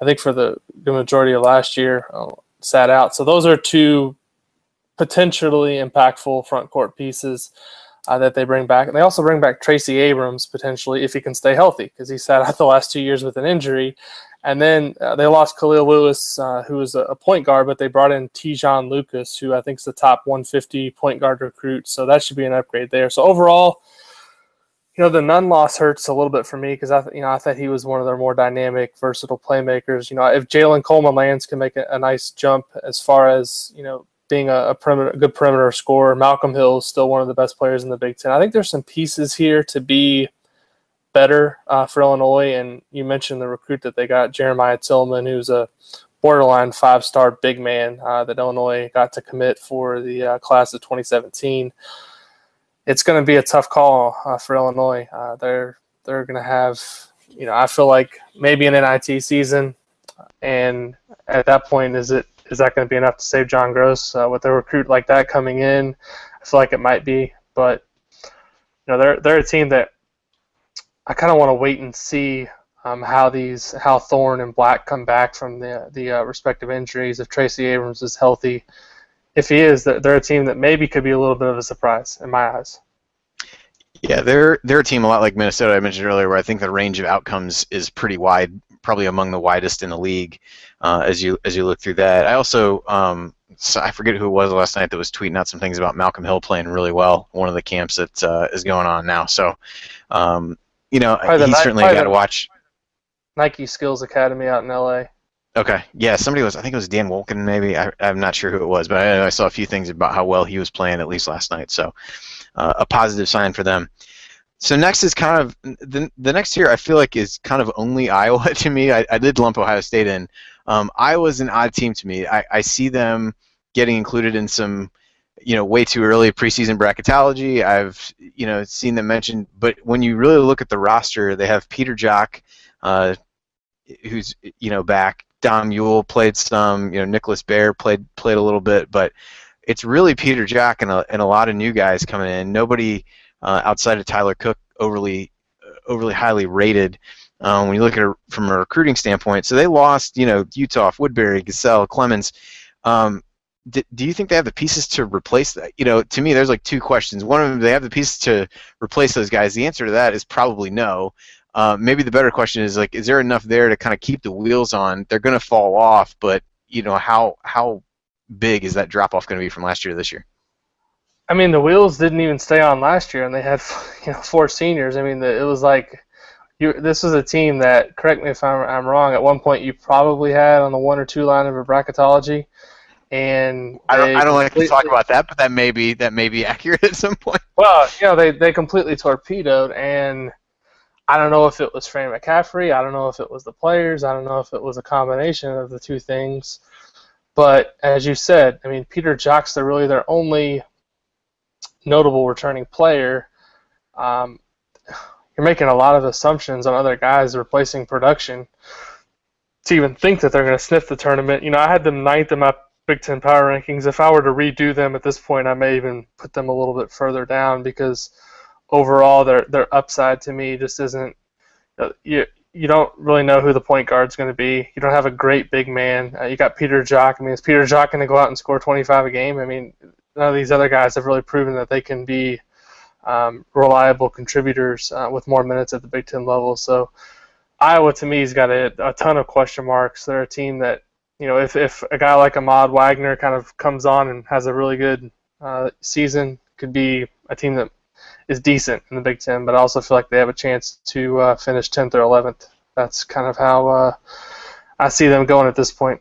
I think for the, the majority of last year, uh, sat out. So those are two potentially impactful front court pieces. Uh, that they bring back. And they also bring back Tracy Abrams potentially if he can stay healthy because he sat out the last two years with an injury. And then uh, they lost Khalid Lewis, uh, who was a, point guard, but they brought in Te'Jon Lucas, who I think is the top 150 point guard recruit. So that should be an upgrade there. So overall, you know, the Nunn loss hurts a little bit for me because I, you know, I thought he was one of their more dynamic, versatile playmakers. You know, if Jalen Coleman Lands can make a, a, nice jump as far as you know being a, a, perimeter, a good perimeter scorer, Malcolm Hill is still one of the best players in the Big Ten. I think there's some pieces here to be better uh, for Illinois. And you mentioned the recruit that they got, Jeremiah Tilmon, who's a borderline five star big man uh, that Illinois got to commit for the uh, class of 2017. It's going to be a tough call uh, for Illinois. Uh, they're they're going to have, you know, I feel like maybe an NIT season, and at that point, is it is that going to be enough to save John Groce uh, with a recruit like that coming in? I feel like it might be, but you know, they're they're a team that I kind of want to wait and see um, how these how Thorne and Black come back from the the uh, respective injuries. If Tracy Abrams is healthy, if he is, they're a team that maybe could be a little bit of a surprise in my eyes. Yeah, they're they're a team a lot like Minnesota I mentioned earlier, where I think the range of outcomes is pretty wide, probably among the widest in the league. Uh, as you as you look through that, I also um, so I forget who it was last night that was tweeting out some things about Malcolm Hill playing really well. One of the camps that uh, is going on now. So um, you know, probably he's certainly got to watch. Nike Skills Academy out in LA. Okay, yeah, somebody was. I think it was Dan Wolken, maybe. I, am not sure who it was, but I, I, saw a few things about how well he was playing at least last night. So, uh, a positive sign for them. So next is kind of the the next year. I feel like is kind of only Iowa to me. I, I did lump Ohio State in. Um, Iowa's an odd team to me. I, I see them getting included in some you know way too early preseason bracketology. I've you know seen them mentioned, but when you really look at the roster, they have Peter Jok, uh, who's you know back. Dom Uhl played some. You know Nicholas Baer played played a little bit, but it's really Peter Jok and a, and a lot of new guys coming in. Nobody uh, outside of Tyler Cook overly overly highly rated. Um, when you look at it from a recruiting standpoint, so they lost, you know, Uthoff, Woodbury, Gesell, Clemens. Um, do, you think they have the pieces to replace that? You know, to me, there's like two questions. One of them, they have the pieces to replace those guys. The answer to that is probably no. Uh, maybe the better question is like, is there enough there to kind of keep the wheels on? They're going to fall off, but you know, how how big is that drop off going to be from last year to this year? I mean, the wheels didn't even stay on last year, and they had you know four seniors. I mean, the, it was like you. This was a team that, correct me if I'm, I'm wrong. At one point, you probably had on the one or two line of a bracketology and I don't, I don't like to talk about that, but that may be that may be accurate at some point. Well, you know, they they completely torpedoed, and I don't know if it was Fran McCaffery, I don't know if it was the players, I don't know if it was a combination of the two things. But as you said, I mean, Peter Jok's they're really their only notable returning player. Um, you're making a lot of assumptions on other guys replacing production to even think that they're going to sniff the tournament. You know, I had them ninth in my Big Ten power rankings. If I were to redo them at this point, I may even put them a little bit further down because overall their their upside to me just isn't. Uh, you you don't really know who the point guard's going to be. You don't have a great big man. Uh, you got Peter Jok. I mean, is Peter Jok going to go out and score 25 a game? I mean, none of these other guys have really proven that they can be um, reliable contributors uh, with more minutes at the Big Ten level. So Iowa to me has got a, a ton of question marks. They're a team that you know, if, if a guy like Ahmad Wagner kind of comes on and has a really good uh, season, could be a team that is decent in the Big Ten, but I also feel like they have a chance to uh, finish 10th or 11th. That's kind of how uh, I see them going at this point.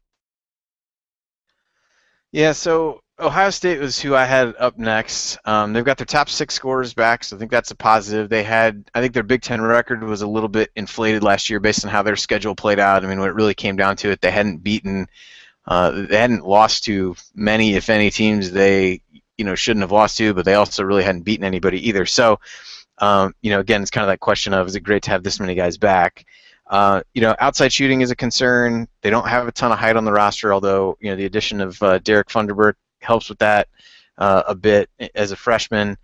Yeah, so Ohio State was who I had up next. Um, they've got their top six scorers back, so I think that's a positive. They had, I think their Big Ten record was a little bit inflated last year based on how their schedule played out. I mean, when it really came down to it, they hadn't beaten, uh, they hadn't lost to many, if any, teams they, you know, shouldn't have lost to, but they also really hadn't beaten anybody either. So, um, you know, again, it's kind of that question of, is it great to have this many guys back? Uh, you know, outside shooting is a concern. They don't have a ton of height on the roster, although you know the addition of uh, Derek Funderburk helps with that uh, a bit as a freshman.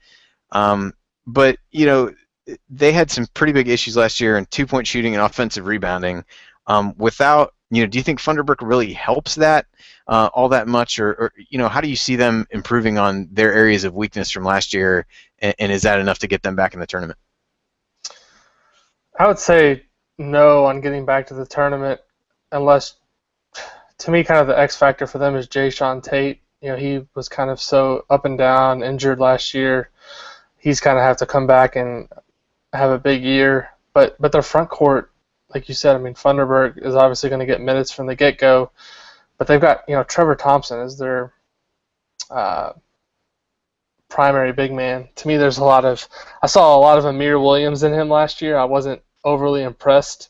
Um, but you know, they had some pretty big issues last year in two-point shooting and offensive rebounding. Um, without, you know, do you think Funderburk really helps that uh, all that much, or, or, you know, how do you see them improving on their areas of weakness from last year, and, and is that enough to get them back in the tournament? I would say no on getting back to the tournament, unless, to me, kind of the X factor for them is Jae'Sean Tate you know, he was kind of so up and down, injured last year. He's kind of have to come back and have a big year. But but their front court, like you said, I mean, Funderburk is obviously going to get minutes from the get go. But they've got you know Trevor Thompson is their uh, primary big man. To me, there's a lot of I saw a lot of Amir Williams in him last year. I wasn't overly impressed.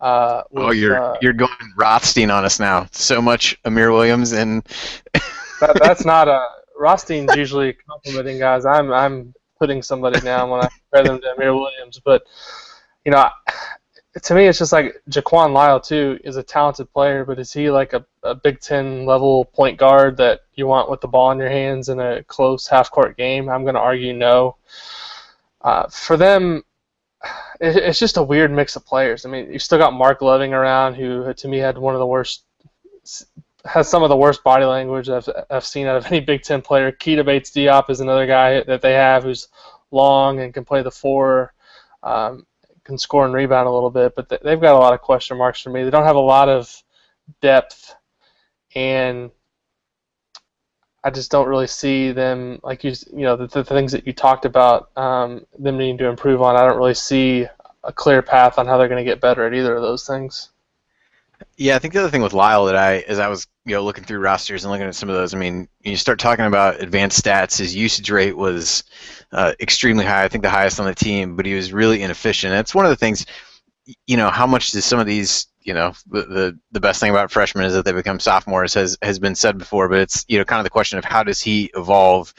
Uh, with, oh, you're uh, you're going Rothstein on us now. So much Amir Williams and that, that's not a Rothstein's usually complimenting guys. I'm I'm putting somebody down when I compare them to Amir Williams, but you know, to me, it's just like Jaquan Lyle too is a talented player, but is he like a, a Big Ten level point guard that you want with the ball in your hands in a close half court game? I'm going to argue no. Uh, for them, it, it's just a weird mix of players. I mean, you've still got Marc Loving around, who to me had one of the worst has some of the worst body language I've, I've seen out of any Big Ten player. Keita Bates Diop is another guy that they have who's long and can play the four, um, can score and rebound a little bit, but they've got a lot of question marks for me. They don't have a lot of depth, and I just don't really see them like you you know the, the things that you talked about um, them needing to improve on. I don't really see a clear path on how they're going to get better at either of those things. Yeah, I think the other thing with Lyle that I, as I was you know looking through rosters and looking at some of those, I mean, you start talking about advanced stats. His usage rate was uh, extremely high. I think the highest on the team, but he was really inefficient. That's one of the things. You know, how much does some of these, you know, the, the the best thing about freshmen is that they become sophomores, has has been said before. But it's you know kind of the question of how does he evolve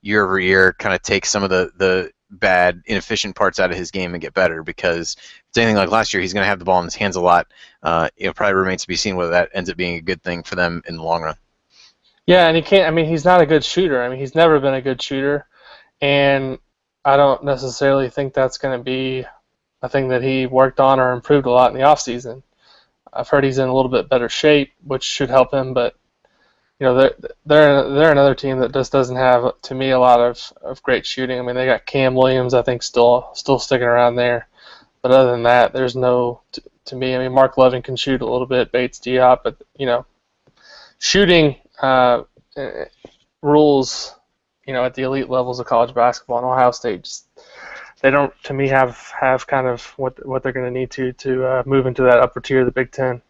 year over year, kind of take some of the the bad, inefficient parts out of his game and get better. Because it's anything like last year, he's going to have the ball in his hands a lot. Uh, it probably remains to be seen whether that ends up being a good thing for them in the long run. Yeah, and he can't. I mean, he's not a good shooter. I mean, he's never been a good shooter, and I don't necessarily think that's going to be a thing that he worked on or improved a lot in the off season. I've heard he's in a little bit better shape, which should help him, but you know they're they're they're another team that just doesn't have to me a lot of, of great shooting. I mean they got Cam Williams I think still still sticking around there, but other than that there's no to, to me. I mean Marc Loving can shoot a little bit, Bates Diop, but you know shooting uh, rules you know at the elite levels of college basketball and Ohio State just they don't to me have have kind of what what they're going to need to to uh, move into that upper tier of the Big Ten.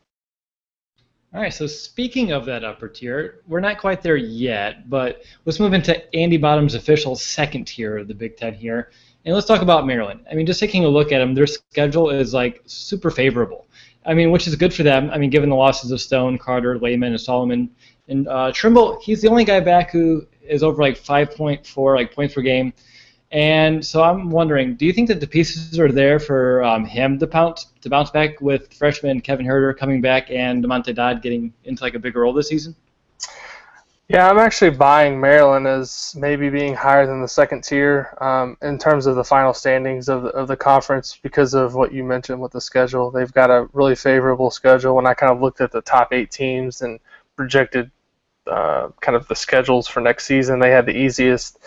All right, so speaking of that upper tier, we're not quite there yet, but let's move into Andy Bottom's official second tier of the Big Ten here, and let's talk about Maryland. I mean, just taking a look at them, their schedule is like super favorable. I mean, which is good for them. I mean, given the losses of Stone, Carter, Layman, and Sulaimon, and uh, Trimble, he's the only guy back who is over like 5.4 like points per game. And so I'm wondering, do you think that the pieces are there for um, him to bounce to bounce back with freshman Kevin Huerter coming back and Damonte Dodd getting into like a bigger role this season? Yeah, I'm actually buying Maryland as maybe being higher than the second tier um, in terms of the final standings of the, of the conference because of what you mentioned with the schedule. They've got a really favorable schedule. When I kind of looked at the top eight teams and projected uh, kind of the schedules for next season, they had the easiest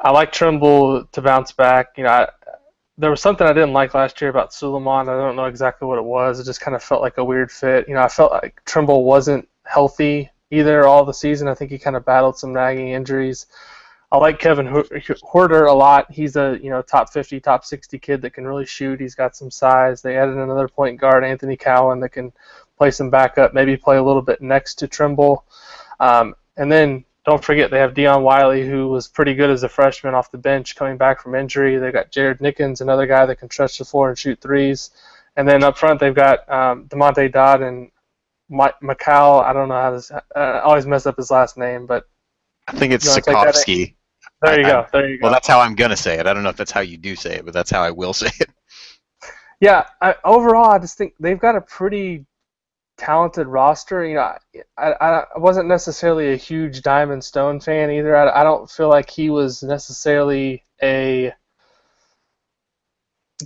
I like Trimble to bounce back. You know, I, there was something I didn't like last year about Sulaimon. I don't know exactly what it was. It just kind of felt like a weird fit. You know, I felt like Trimble wasn't healthy either all the season. I think he kind of battled some nagging injuries. I like Kevin Huerter a lot. He's a you know top 50, top 60 kid that can really shoot. He's got some size. They added another point guard, Anthony Cowan, that can play some backup, maybe play a little bit next to Trimble. Um, and then don't forget they have Dion Wiley, who was pretty good as a freshman off the bench coming back from injury. They got Jared Nickens, another guy that can stretch the floor and shoot threes. And then up front they've got um, Damonte Dodd and Macau. I don't know how to. Uh, I always mess up his last name, but I think it's Sikovsky. There you I, go. There you go. Well, that's how I'm gonna say it. I don't know if that's how you do say it, but that's how I will say it. Yeah. I, overall, I just think they've got a pretty talented roster. You know, I, I, I wasn't necessarily a huge Diamond Stone fan either. I, I don't feel like he was necessarily a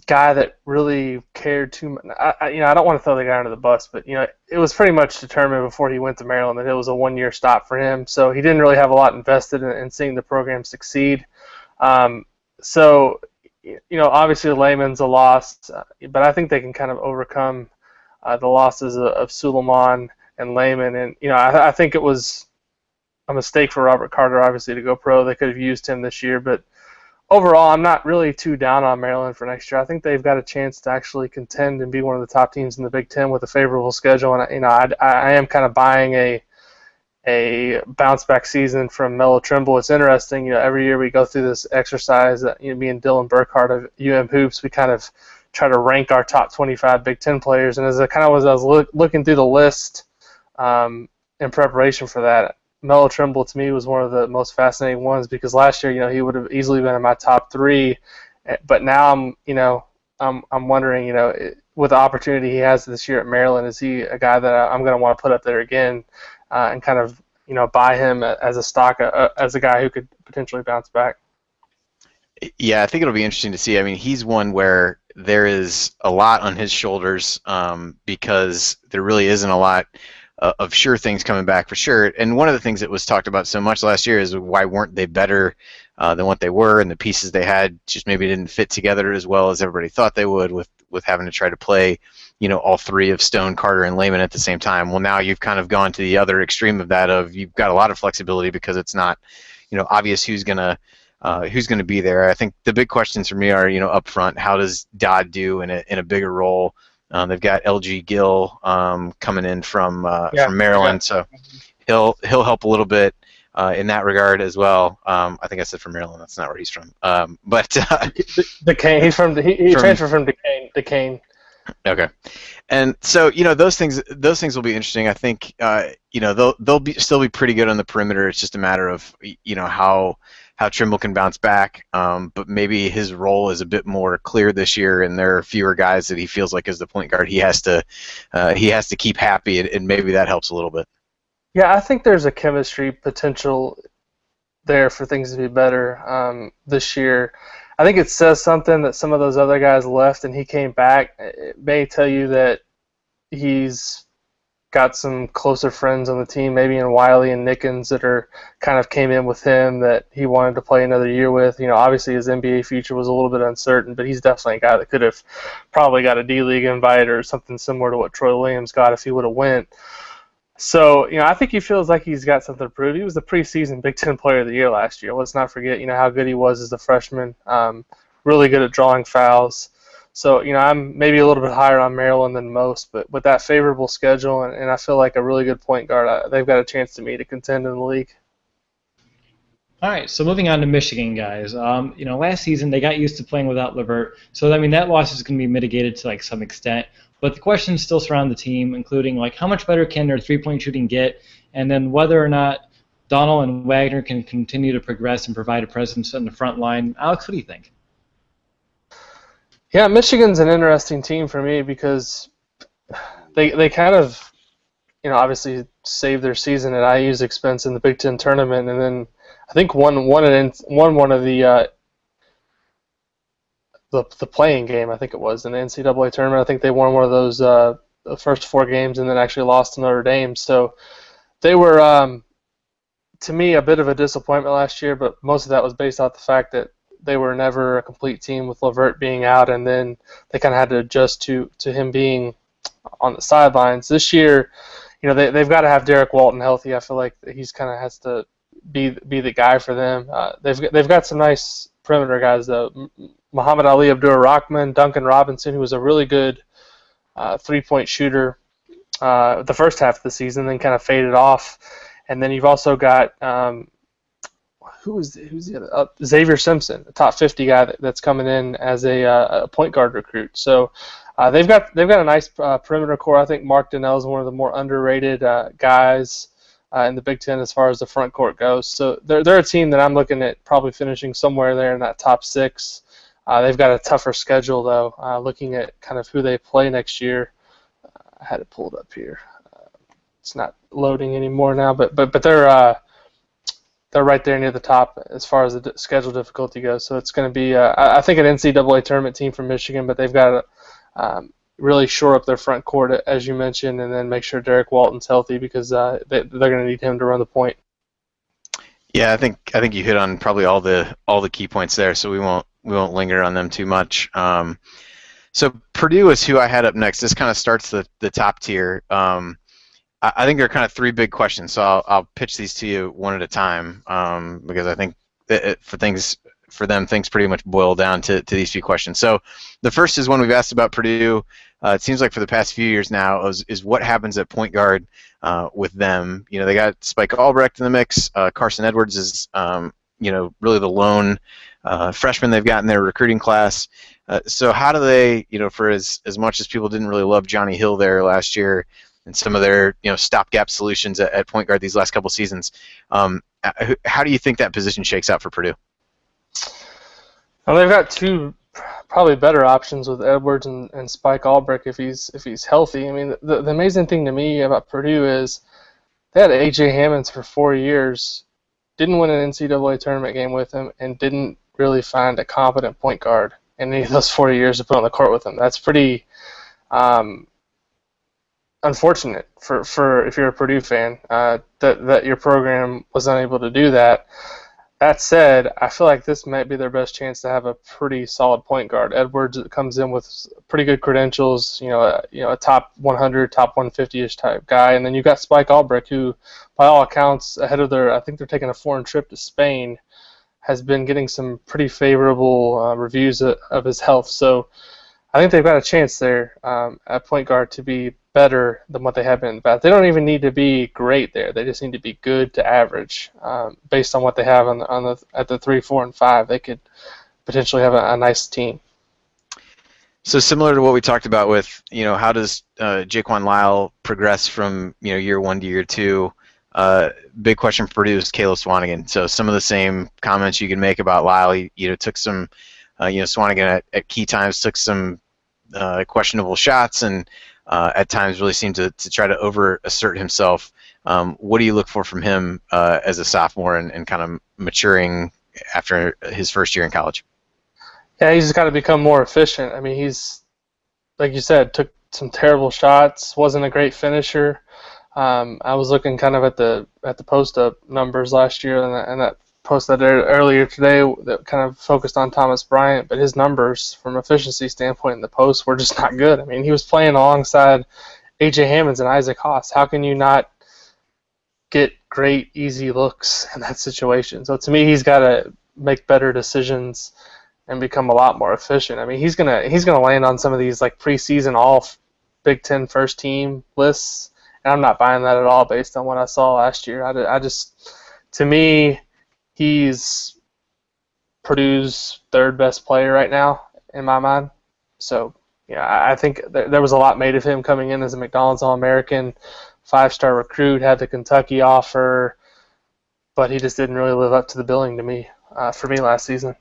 guy that really cared too much. I, I, you know, I don't want to throw the guy under the bus, but you know, it was pretty much determined before he went to Maryland that it was a one-year stop for him. So he didn't really have a lot invested in, in seeing the program succeed. Um, so, you know, obviously Layman's a loss, uh, but I think they can kind of overcome uh, the losses of, of Sulaimon and Layman. And you know, I, I think it was a mistake for Robert Carter, obviously, to go pro. They could have used him this year, but overall, I'm not really too down on Maryland for next year. I think they've got a chance to actually contend and be one of the top teams in the Big Ten with a favorable schedule. And you know, I, I am kind of buying a a bounce back season from Melo Trimble. It's interesting, you know, every year we go through this exercise. That, you know, me and Dylan Burkhardt of UM Hoops, we kind of try to rank our top 25 Big Ten players. And as I kind of was, I was look, looking through the list um, in preparation for that, Melo Trimble to me was one of the most fascinating ones because last year, you know, he would have easily been in my top three, eh, but now I'm, you know, I'm I'm wondering, you know, with the opportunity he has this year at Maryland, is he a guy that I'm going to want to put up there again uh, and kind of, you know, buy him as a stock uh, as a guy who could potentially bounce back? Yeah, I think it'll be interesting to see. I mean, he's one where there is a lot on his shoulders um, because there really isn't a lot uh, of sure things coming back for sure. And one of the things that was talked about so much last year is why weren't they better uh, than what they were, and the pieces they had just maybe didn't fit together as well as everybody thought they would with with having to try to play, you know, all three of Stone, Carter, and Layman at the same time. Well, now you've kind of gone to the other extreme of that of you've got a lot of flexibility because it's not, you know, obvious who's gonna uh, who's going to be there. I think the big questions for me are, you know, up front, how does Dodd do in a in a bigger role? Um, they've got LG Gill um, coming in from uh, yeah, from Maryland, yeah. so he'll he'll help a little bit uh, in that regard as well. Um, I think I said from Maryland. That's not where he's from. Um, but uh, Duquesne. He's from he, he from, transferred from Duquesne. Duquesne. Okay, and so you know those things those things will be interesting. I think uh, you know they'll they'll be still be pretty good on the perimeter. It's just a matter of you know how how Trimble can bounce back, um, but maybe his role is a bit more clear this year, and there are fewer guys that he feels like as the point guard he has to uh, he has to keep happy, and, and maybe that helps a little bit. Yeah, I think there's a chemistry potential there for things to be better um, this year. I think it says something that some of those other guys left and he came back. It may tell you that he's got some closer friends on the team, maybe in Wiley and Nickens that are kind of came in with him that he wanted to play another year with. You know, obviously his NBA future was a little bit uncertain, but he's definitely a guy that could have probably got a D League invite or something similar to what Troy Williams got if he would have went. So, you know, I think he feels like he's got something to prove. He was the preseason Big Ten Player of the Year last year. Let's not forget, you know, how good he was as a freshman. Um, really good at drawing fouls. So, you know, I'm maybe a little bit higher on Maryland than most, but with that favorable schedule, and, and I feel like a really good point guard, I, they've got a chance to me to contend in the league. All right, so moving on to Michigan, guys. Um, you know, last season they got used to playing without LeVert, so I mean that loss is going to be mitigated to like some extent. But the questions still surround the team, including like how much better can their three-point shooting get, and then whether or not Donald and Wagner can continue to progress and provide a presence in the front line. Alex, what do you think? Yeah, Michigan's an interesting team for me because they they kind of you know obviously saved their season at IU's expense in the Big Ten tournament, and then I think won one won one of the uh, the the playing game. I think it was in the NCAA tournament. I think they won one of those uh, first four games, and then actually lost to Notre Dame. So they were um, to me a bit of a disappointment last year, but most of that was based off the fact that they were never a complete team with LeVert being out, and then they kind of had to adjust to to him being on the sidelines. This year, you know, they they've got to have Derrick Walton healthy. I feel like he's kind of has to be be the guy for them. Uh, they've they've got some nice perimeter guys though. Muhammad Ali Abdul Rahman, Duncan Robinson, who was a really good uh, three point shooter uh, the first half of the season, then kind of faded off and then you've also got um, who is who's the other uh, Zavier Simpson, a top 50 guy that, that's coming in as a, uh, a point guard recruit. So uh, they've got they've got a nice uh, perimeter core. I think Mark Donnal is one of the more underrated uh, guys uh, in the Big Ten as far as the front court goes. So they're they're a team that I'm looking at probably finishing somewhere there in that top six. they've got a tougher schedule though. looking at kind of who they play next year, I had it pulled up here. it's not loading anymore now, but but but they're they're right there near the top as far as the schedule difficulty goes. So it's going to be, uh, I think, an NCAA tournament team from Michigan, but they've got to um, really shore up their front court, as you mentioned, and then make sure Derrick Walton's healthy because uh, they, are going to need him to run the point. Yeah, I think I think you hit on probably all the all the key points there, so we won't we won't linger on them too much. Um, so Purdue is who I had up next. This kind of starts the the top tier. Um, I think there are kind of three big questions, so I'll, I'll pitch these to you one at a time um, because I think for things for them things pretty much boil down to, to these few questions. So the first is one we've asked about Purdue. Uh, it seems like for the past few years now is, is what happens at point guard uh, with them. You know they got Spike Albrecht in the mix. Uh, Carson Edwards is um, you know really the lone uh, freshman they've got in their recruiting class. Uh, so how do they you know for as as much as people didn't really love Johnny Hill there last year and some of their you know stopgap solutions at, at point guard these last couple seasons. Um, how do you think that position shakes out for Purdue? Well, they've got two probably better options with Edwards and, and Spike Albrecht if he's if he's healthy. I mean, the, the amazing thing to me about Purdue is they had AJ Hammons for four years, didn't win an NCAA tournament game with him, and didn't really find a competent point guard in any of those four years to put on the court with him. That's pretty um, unfortunate for, for if you're a Purdue fan uh, that that your program was unable to do that. That said, I feel like this might be their best chance to have a pretty solid point guard. Edwards comes in with pretty good credentials, you know, a, you know, a top 100, top 150ish type guy, and then you've got Spike Albrecht, who, by all accounts, ahead of their, I think they're taking a foreign trip to Spain, has been getting some pretty favorable uh, reviews of, of his health. So I think they've got a chance there um, at point guard to be better than what they have been in the past. They don't even need to be great there. They just need to be good to average um, based on what they have on the, on the at the three, four, and five. They could potentially have a, a nice team. So similar to what we talked about with, you know, how does uh, Jaquan Lyle progress from you know year one to year two? Uh, big question for Purdue is Caleb Swanigan. So some of the same comments you can make about Lyle. He you know took some, uh, you know, Swanigan at, at key times took some uh, questionable shots and uh, at times really seemed to, to try to over assert himself. Um, what do you look for from him uh, as a sophomore and, and kind of maturing after his first year in college? Yeah, he's got to become more efficient. I mean, he's like you said, took some terrible shots, wasn't a great finisher. Um, I was looking kind of at the at the post up numbers last year, and that, and that post that er, earlier today that kind of focused on Thomas Bryant, but his numbers from efficiency standpoint in the post were just not good. I mean, he was playing alongside AJ Hammons and Isaac Haas. How can you not get great easy looks in that situation? So to me, he's got to make better decisions and become a lot more efficient. I mean, he's gonna he's gonna land on some of these like preseason all Big Ten first team lists, and I'm not buying that at all based on what I saw last year. I, I just to me he's Purdue's third best player right now in my mind. So yeah, I think th- there was a lot made of him coming in as a McDonald's All-American, five-star recruit, had the Kentucky offer, but he just didn't really live up to the billing to me uh, for me last season.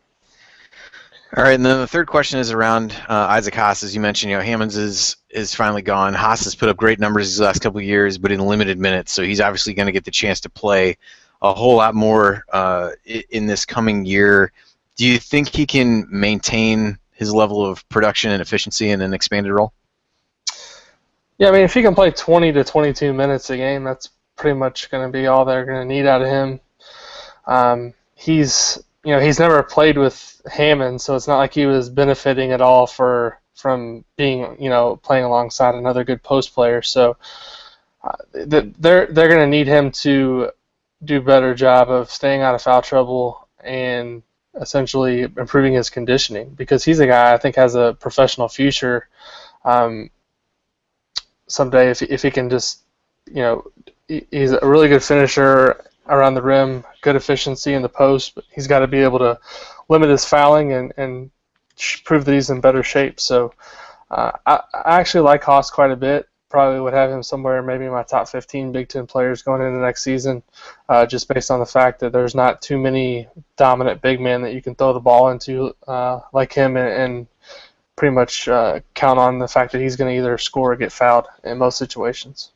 All right, and then the third question is around uh, Isaac Haas. As you mentioned, you know Hammons is is finally gone. Haas has put up great numbers these last couple years, but in limited minutes, so he's obviously going to get the chance to play a whole lot more uh, in this coming year. Do you think he can maintain his level of production and efficiency in an expanded role? Yeah, I mean, if he can play 20 to 22 minutes a game, that's pretty much going to be all they're going to need out of him. Um, he's, you know, he's never played with Hammond, so it's not like he was benefiting at all for from being, you know, playing alongside another good post player. So uh, they're they're going to need him to do a better job of staying out of foul trouble and essentially improving his conditioning because he's a guy I think has a professional future. Um, someday, if if he can just, you know, he's a really good finisher around the rim, good efficiency in the post, but he's got to be able to limit his fouling and, and prove that he's in better shape. So uh, I, I actually like Haas quite a bit. Probably would have him somewhere maybe my top 15 Big Ten players going into next season, uh, just based on the fact that there's not too many dominant big men that you can throw the ball into uh, like him and, and pretty much uh, count on the fact that he's going to either score or get fouled in most situations.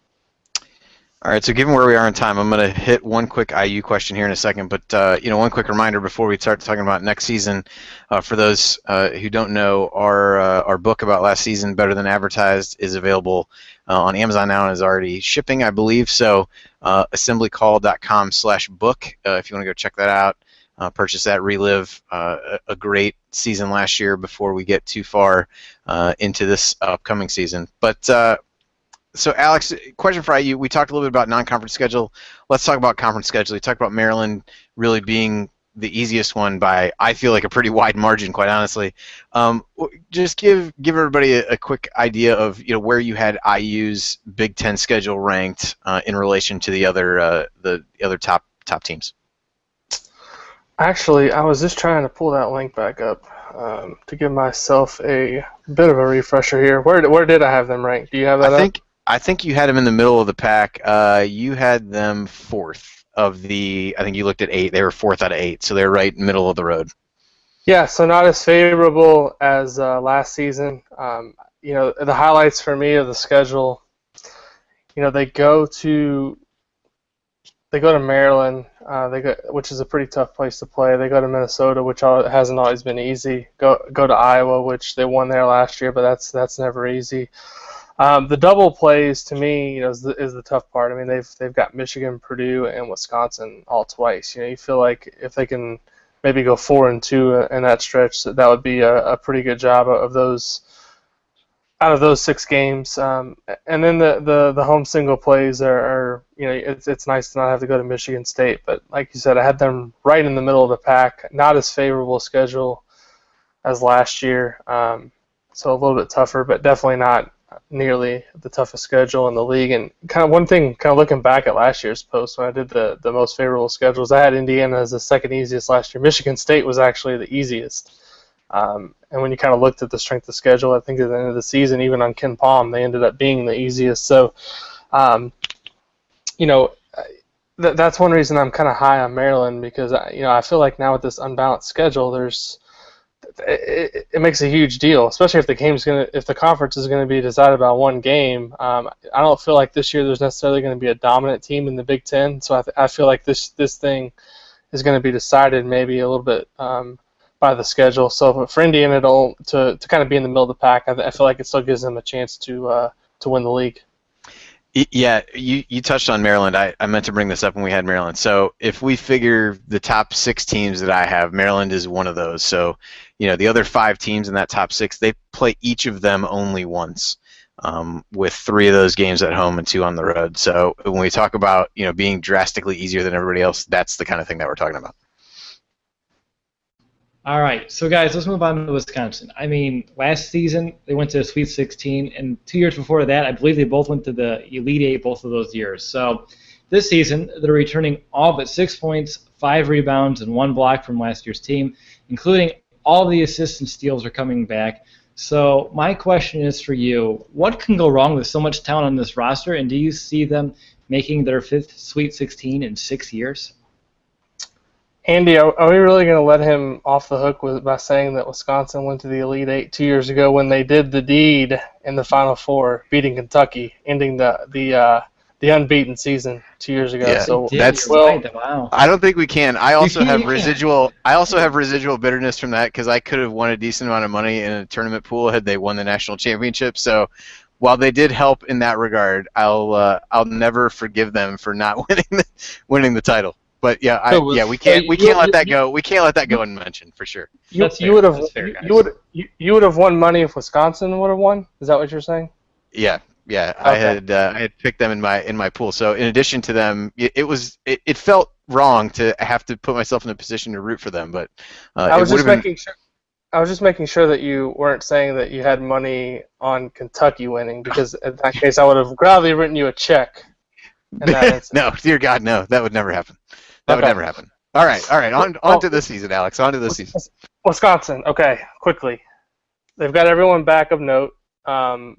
All right, so given where we are in time, I'm going to hit one quick IU question here in a second. But uh, you know, one quick reminder before we start talking about next season, uh, for those uh, who don't know, our uh, our book about last season, Better Than Advertised, is available uh, on Amazon now and is already shipping, I believe. So, uh, assemblycall.com/book if you want to go check that out. purchase that, relive a, a, great season last year before we get too far into this upcoming season. But so Alex, question for you. We talked a little bit about non-conference schedule. Let's talk about conference schedule. You talked about Maryland really being the easiest one by I feel like a pretty wide margin, quite honestly. Um, just give give everybody a, a, quick idea of you know where you had IU's Big Ten schedule ranked uh, in relation to the other uh, the, the other top top teams. Actually, I was just trying to pull that link back up um, to give myself a bit of a refresher here. Where where did I have them ranked? Do you have that? I up? think I think you had them in the middle of the pack. Uh, you had them fourth of the. I think you looked at eight. They were fourth out of eight, so they're right middle of the road. Yeah, so not as favorable as uh, last season. Um, you know, the highlights for me of the schedule. You know, they go to they go to Maryland, uh, they go, which is a pretty tough place to play. They go to Minnesota, which hasn't always been easy. Go go to Iowa, which they won there last year, but that's that's never easy. Um, the double plays to me, you know, is the, is the tough part. I mean, they've they've got Michigan, Purdue, and Wisconsin all twice. You know, you feel like if they can maybe go four and two in that stretch, that, that would be a, a pretty good job of those out of those six games. Um, and then the, the, the home single plays are, are, you know, it's, it's nice to not have to go to Michigan State. But like you said, I had them right in the middle of the pack. Not as favorable schedule as last year. Um, so a little bit tougher, but definitely not nearly the toughest schedule in the league. And kind of one thing, kind of looking back at last year's post when I did the, the most favorable schedules, I had Indiana as the second easiest last year. Michigan State was actually the easiest. Um, and when you kind of looked at the strength of schedule, I think at the end of the season, even on KenPom, they ended up being the easiest. So, um, you know, th- that's one reason I'm kind of high on Maryland because I, you know I feel like now with this unbalanced schedule, there's it, it, makes a huge deal, especially if the game's gonna, if the conference is to be decided by one game. Um, I don't feel like this year there's necessarily to be a dominant team in the Big Ten, so I, th- I feel like this this thing is to be decided maybe a little bit um, by the schedule. So for Indiana to to, to kind of be in the middle of the pack, I, I feel like it still gives them a chance to uh, to win the league. Yeah, you, you touched on Maryland. I, I meant to bring this up when we had Maryland. So if we figure the top six teams that I have, Maryland is one of those. So, you know, the other five teams in that top six, they play each of them only once, um, with three of those games at home and two on the road. So when we talk about, you know, being drastically easier than everybody else, that's the kind of thing that we're talking about. All right, so guys, let's move on to Wisconsin. I mean, last season they went to the Sweet 16, and two years before that, I believe they both went to the Elite Eight both of those years. So this season, they're returning all but six points, five rebounds, and one block from last year's team, including all the assists and steals are coming back. So my question is for you: What can go wrong with so much talent on this roster, and do you see them making their fifth Sweet 16 in six years? Andy, are, are we really going to let him off the hook with by saying that Wisconsin went to the Elite Eight two years ago when they did the deed in the Final Four, beating Kentucky, ending the the uh, the unbeaten season two years ago? Yeah, so that's well. Wow. I don't think we can. I also have residual. I also have residual bitterness from that because I could have won a decent amount of money in a tournament pool had they won the national championship. So while they did help in that regard, I'll uh, I'll never forgive them for not winning the, winning the title. But yeah, I, yeah, we can't we can't let that go. We can't let that go unmentioned for sure. You, you would have you would you, you would have won money if Wisconsin would have won. Is that what you're saying? Yeah, yeah. Okay. I had uh, I had picked them in my in my pool. So in addition to them, it, it was it, it, felt wrong to have to put myself in a position to root for them. But uh, I was just making been... sure. I was just making sure that you weren't saying that you had money on Kentucky winning because in that case I would have gladly written you a check no, dear God, no. That would never happen. That okay. would never happen. All right, all right. On, on oh. to this season, Alex. On to this season. Wisconsin. Okay, quickly. They've got everyone back of note. Um,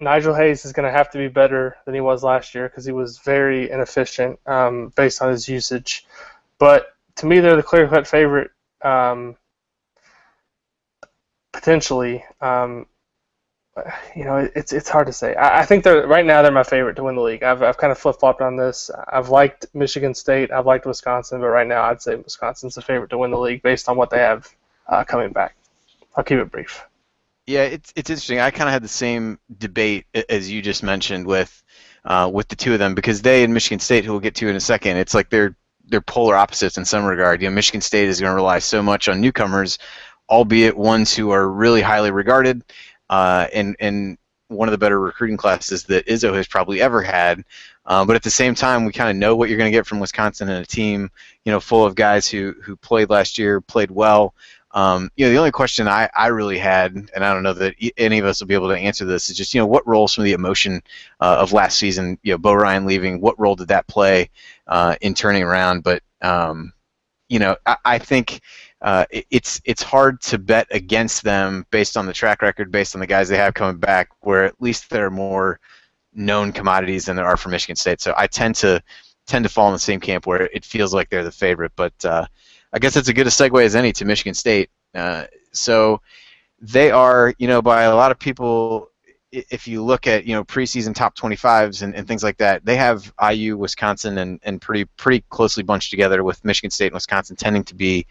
Nigel Hayes is going to have to be better than he was last year because he was very inefficient um, based on his usage. But to me, they're the clear cut favorite um, potentially. Um, you know, it's it's hard to say. I, think they're right now they're my favorite to win the league. I've I've kind of flip flopped on this. I've liked Michigan State. I've liked Wisconsin, but right now I'd say Wisconsin's the favorite to win the league based on what they have uh, coming back. I'll keep it brief. Yeah, it's it's interesting. I kind of had the same debate as you just mentioned with uh, with the two of them because they and Michigan State, who we'll get to in a second, it's like they're they're polar opposites in some regard. You know, Michigan State is going to rely so much on newcomers, albeit ones who are really highly regarded, uh, and and one of the better recruiting classes that Izzo has probably ever had. Uh, but at the same time, we kind of know what you're going to get from Wisconsin and a team, you know, full of guys who who played last year, played well, um, you know, the only question I, I really had, and I don't know that any of us will be able to answer this, is just you know what role some of the emotion uh, of last season, you know, Bo Ryan leaving, what role did that play uh, in turning around? But um, you know, I, I think uh, it, it's it's hard to bet against them based on the track record, based on the guys they have coming back, where at least there are more known commodities than there are for Michigan State. So I tend to tend to fall in the same camp where it feels like they're the favorite, but uh, I guess that's as good a segue as any to Michigan State. Uh, so they are, you know, by a lot of people, if you look at you know preseason top 25s and, and things like that, they have IU, Wisconsin, and, and pretty pretty closely bunched together with Michigan State and Wisconsin tending to be,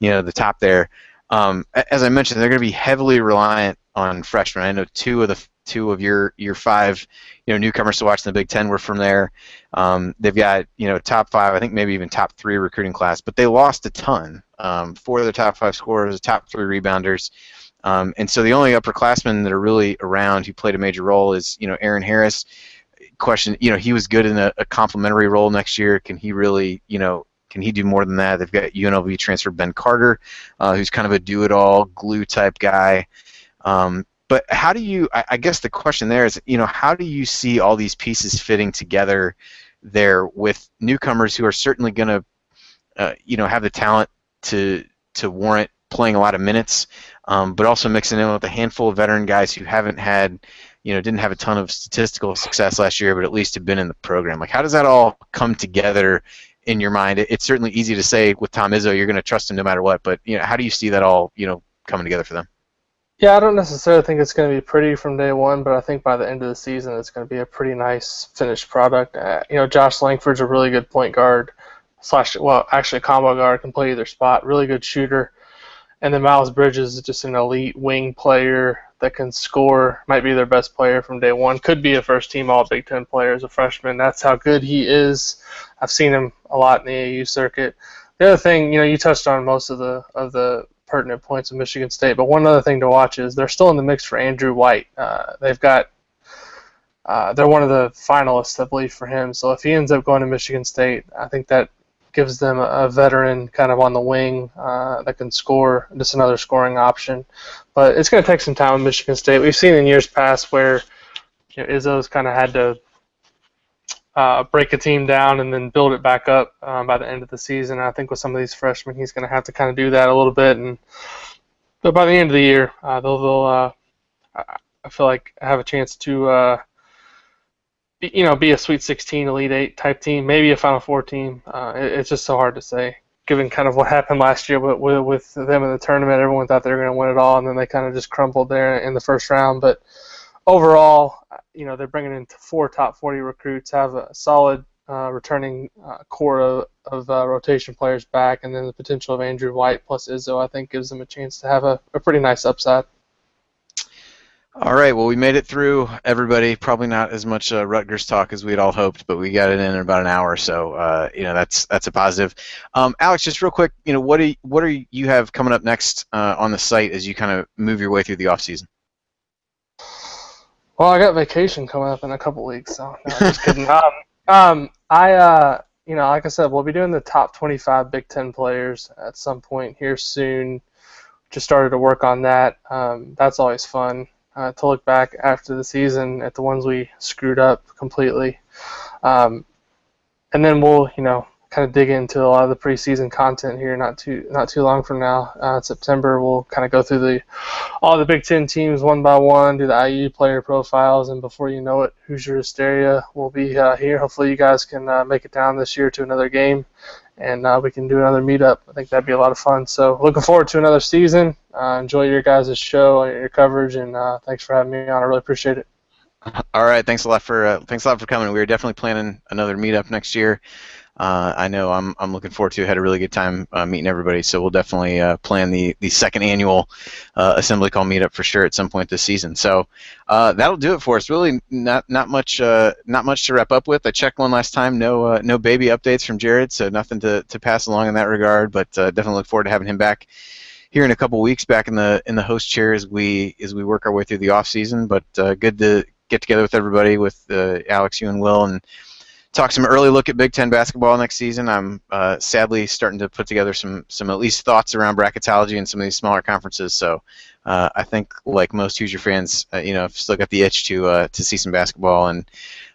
you know, the top there. Um, as I mentioned, they're going to be heavily reliant on freshmen. I know two of the two of your your five you know newcomers to watch in the Big Ten were from there. Um, they've got you know top five, I think maybe even top three recruiting class, but they lost a ton. Um, four of their top five scorers, top three rebounders, um, and so the only upperclassmen that are really around who played a major role is you know Eron Harris. Question, you know, he was good in a, a complementary role next year. Can he really, you know, can he do more than that? They've got UNLV transfer Ben Carter, uh, who's kind of a do-it-all glue type guy. Um, but how do you? I, I, guess the question there is, you know, how do you see all these pieces fitting together there with newcomers who are certainly going to, uh, you know, have the talent to to warrant playing a lot of minutes, um, but also mixing in with a handful of veteran guys who haven't had, you know, didn't have a ton of statistical success last year, but at least have been in the program. Like, how does that all come together in your mind? It, it's certainly easy to say with Tom Izzo, you're going to trust him no matter what, but you know, how do you see that all, you know, coming together for them? Yeah, I don't necessarily think it's going to be pretty from day one, but I think by the end of the season, it's going to be a pretty nice finished product. Uh, you know, Josh Langford's a really good point guard slash, well, actually combo guard, can play either spot. Really good shooter, and then Miles Bridges is just an elite wing player that can score. Might be their best player from day one. Could be a first team All Big Ten player as a freshman. That's how good he is. I've seen him a lot in the AU circuit. The other thing, you know, you touched on most of the of the pertinent points of Michigan State. But one other thing to watch is they're still in the mix for Andrew White. Uh, they've got uh, they're one of the finalists, I believe, for him. So if he ends up going to Michigan State, I think that gives them a, veteran kind of on the wing uh, that can score, just another scoring option. But it's going to take some time with Michigan State. We've seen in years past where you know, Izzo's kind of had to uh, break a team down and then build it back up um, by the end of the season. I think with some of these freshmen, he's going to have to kind of do that a little bit. And but by the end of the year, uh, they'll, they'll uh, I feel like have a chance to uh, you know be a Sweet 16, Elite Eight type team, maybe a Final Four team. Uh, it, it's just so hard to say. Given kind of what happened last year with, with, with them in the tournament, everyone thought they were going to win it all, and then they kind of just crumbled there in the first round. But overall, you know, they're bringing in four top 40 recruits, have a solid uh, returning uh, core of, of uh, rotation players back, and then the potential of Andrew White plus Izzo, I think, gives them a chance to have a, a pretty nice upside. All right, well, we made it through everybody. Probably not as much uh, Rutgers talk as we'd all hoped, but we got it in in about an hour, so uh, you know that's that's a positive. Um, Alex, just real quick, you know, what do you, what are you have coming up next uh, on the site as you kind of move your way through the off season? Well, I got vacation coming up in a couple weeks, so no, just kidding. um, um, I, uh, you know, like I said, we'll be doing the top 25 Big Ten players at some point here soon. Just started to work on that. Um, that's always fun uh, to look back after the season at the ones we screwed up completely. Um, and then we'll, you know, kind of dig into a lot of the preseason content here not too not too long from now. Uh, September we'll kind of go through the all the Big Ten teams one by one, do the IU player profiles, and before you know it, Hoosier Hysteria will be uh, here. Hopefully you guys can uh, make it down this year to another game, and uh, we can do another meetup. I think that'd be a lot of fun. So looking forward to another season. Uh, enjoy your guys' show, your coverage, and uh, thanks for having me on. I really appreciate it. All right, thanks a lot for thanks a lot for coming. We are definitely planning another meetup next year uh, I know I'm, I'm looking forward to. Had a really good time uh, meeting everybody. So we'll definitely uh, plan the, the second annual uh, assembly call meetup for sure at some point this season. So uh, that'll do it for us. Really, not not much uh, not much to wrap up with. I checked one last time. No no baby updates from Jared, so nothing to, to pass along in that regard. But definitely look forward to having him back here in a couple weeks, back in the in the host chair as we as we work our way through the off season. But good to get together with everybody, with Alex, you and Will, and talk some early look at Big Ten basketball next season. I'm uh, sadly starting to put together some some at least thoughts around bracketology and some of these smaller conferences. So uh, I think, like most Hoosier fans, uh, you know, I've still got the itch to uh, to see some basketball and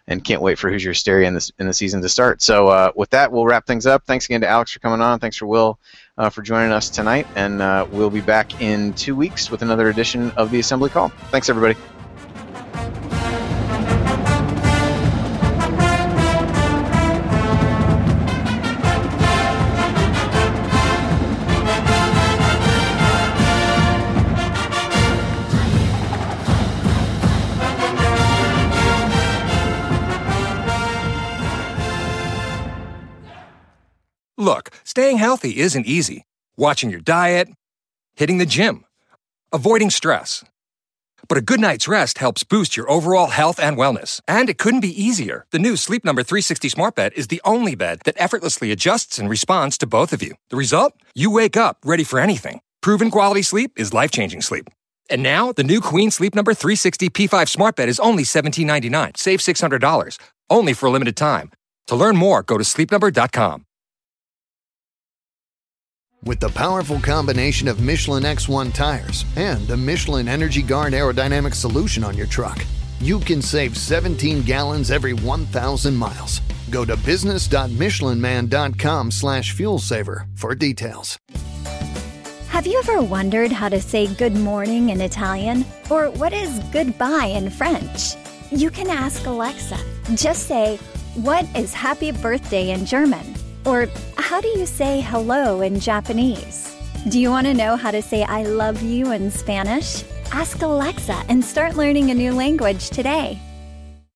and can't wait for Hoosier Hysteria in this in the season to start. So uh, with that, we'll wrap things up. Thanks again to Alex for coming on. Thanks for Will uh, for joining us tonight, and we'll be back in two weeks with another edition of the Assembly Call. Thanks everybody. Look, staying healthy isn't easy. Watching your diet, hitting the gym, avoiding stress. But a good night's rest helps boost your overall health and wellness. And it couldn't be easier. The new Sleep Number 360 Smart Bed is the only bed that effortlessly adjusts and responds to both of you. The result? You wake up ready for anything. Proven quality sleep is life changing sleep. And now, the new Queen Sleep Number 360 P5 Smart Bed is only $17.99. Save $600. Only for a limited time. To learn more, go to sleepnumber.com. With the powerful combination of Michelin X1 tires and the Michelin Energy Guard aerodynamic solution on your truck, you can save 17 gallons every 1,000 miles. Go to business.michelinman.com slash fuel saver for details. Have you ever wondered how to say good morning in Italian? Or what is goodbye in French? You can ask Alexa. Just say, What is happy birthday in German? Or how do you say hello in Japanese? Do you want to know how to say I love you in Spanish? Ask Alexa and start learning a new language today.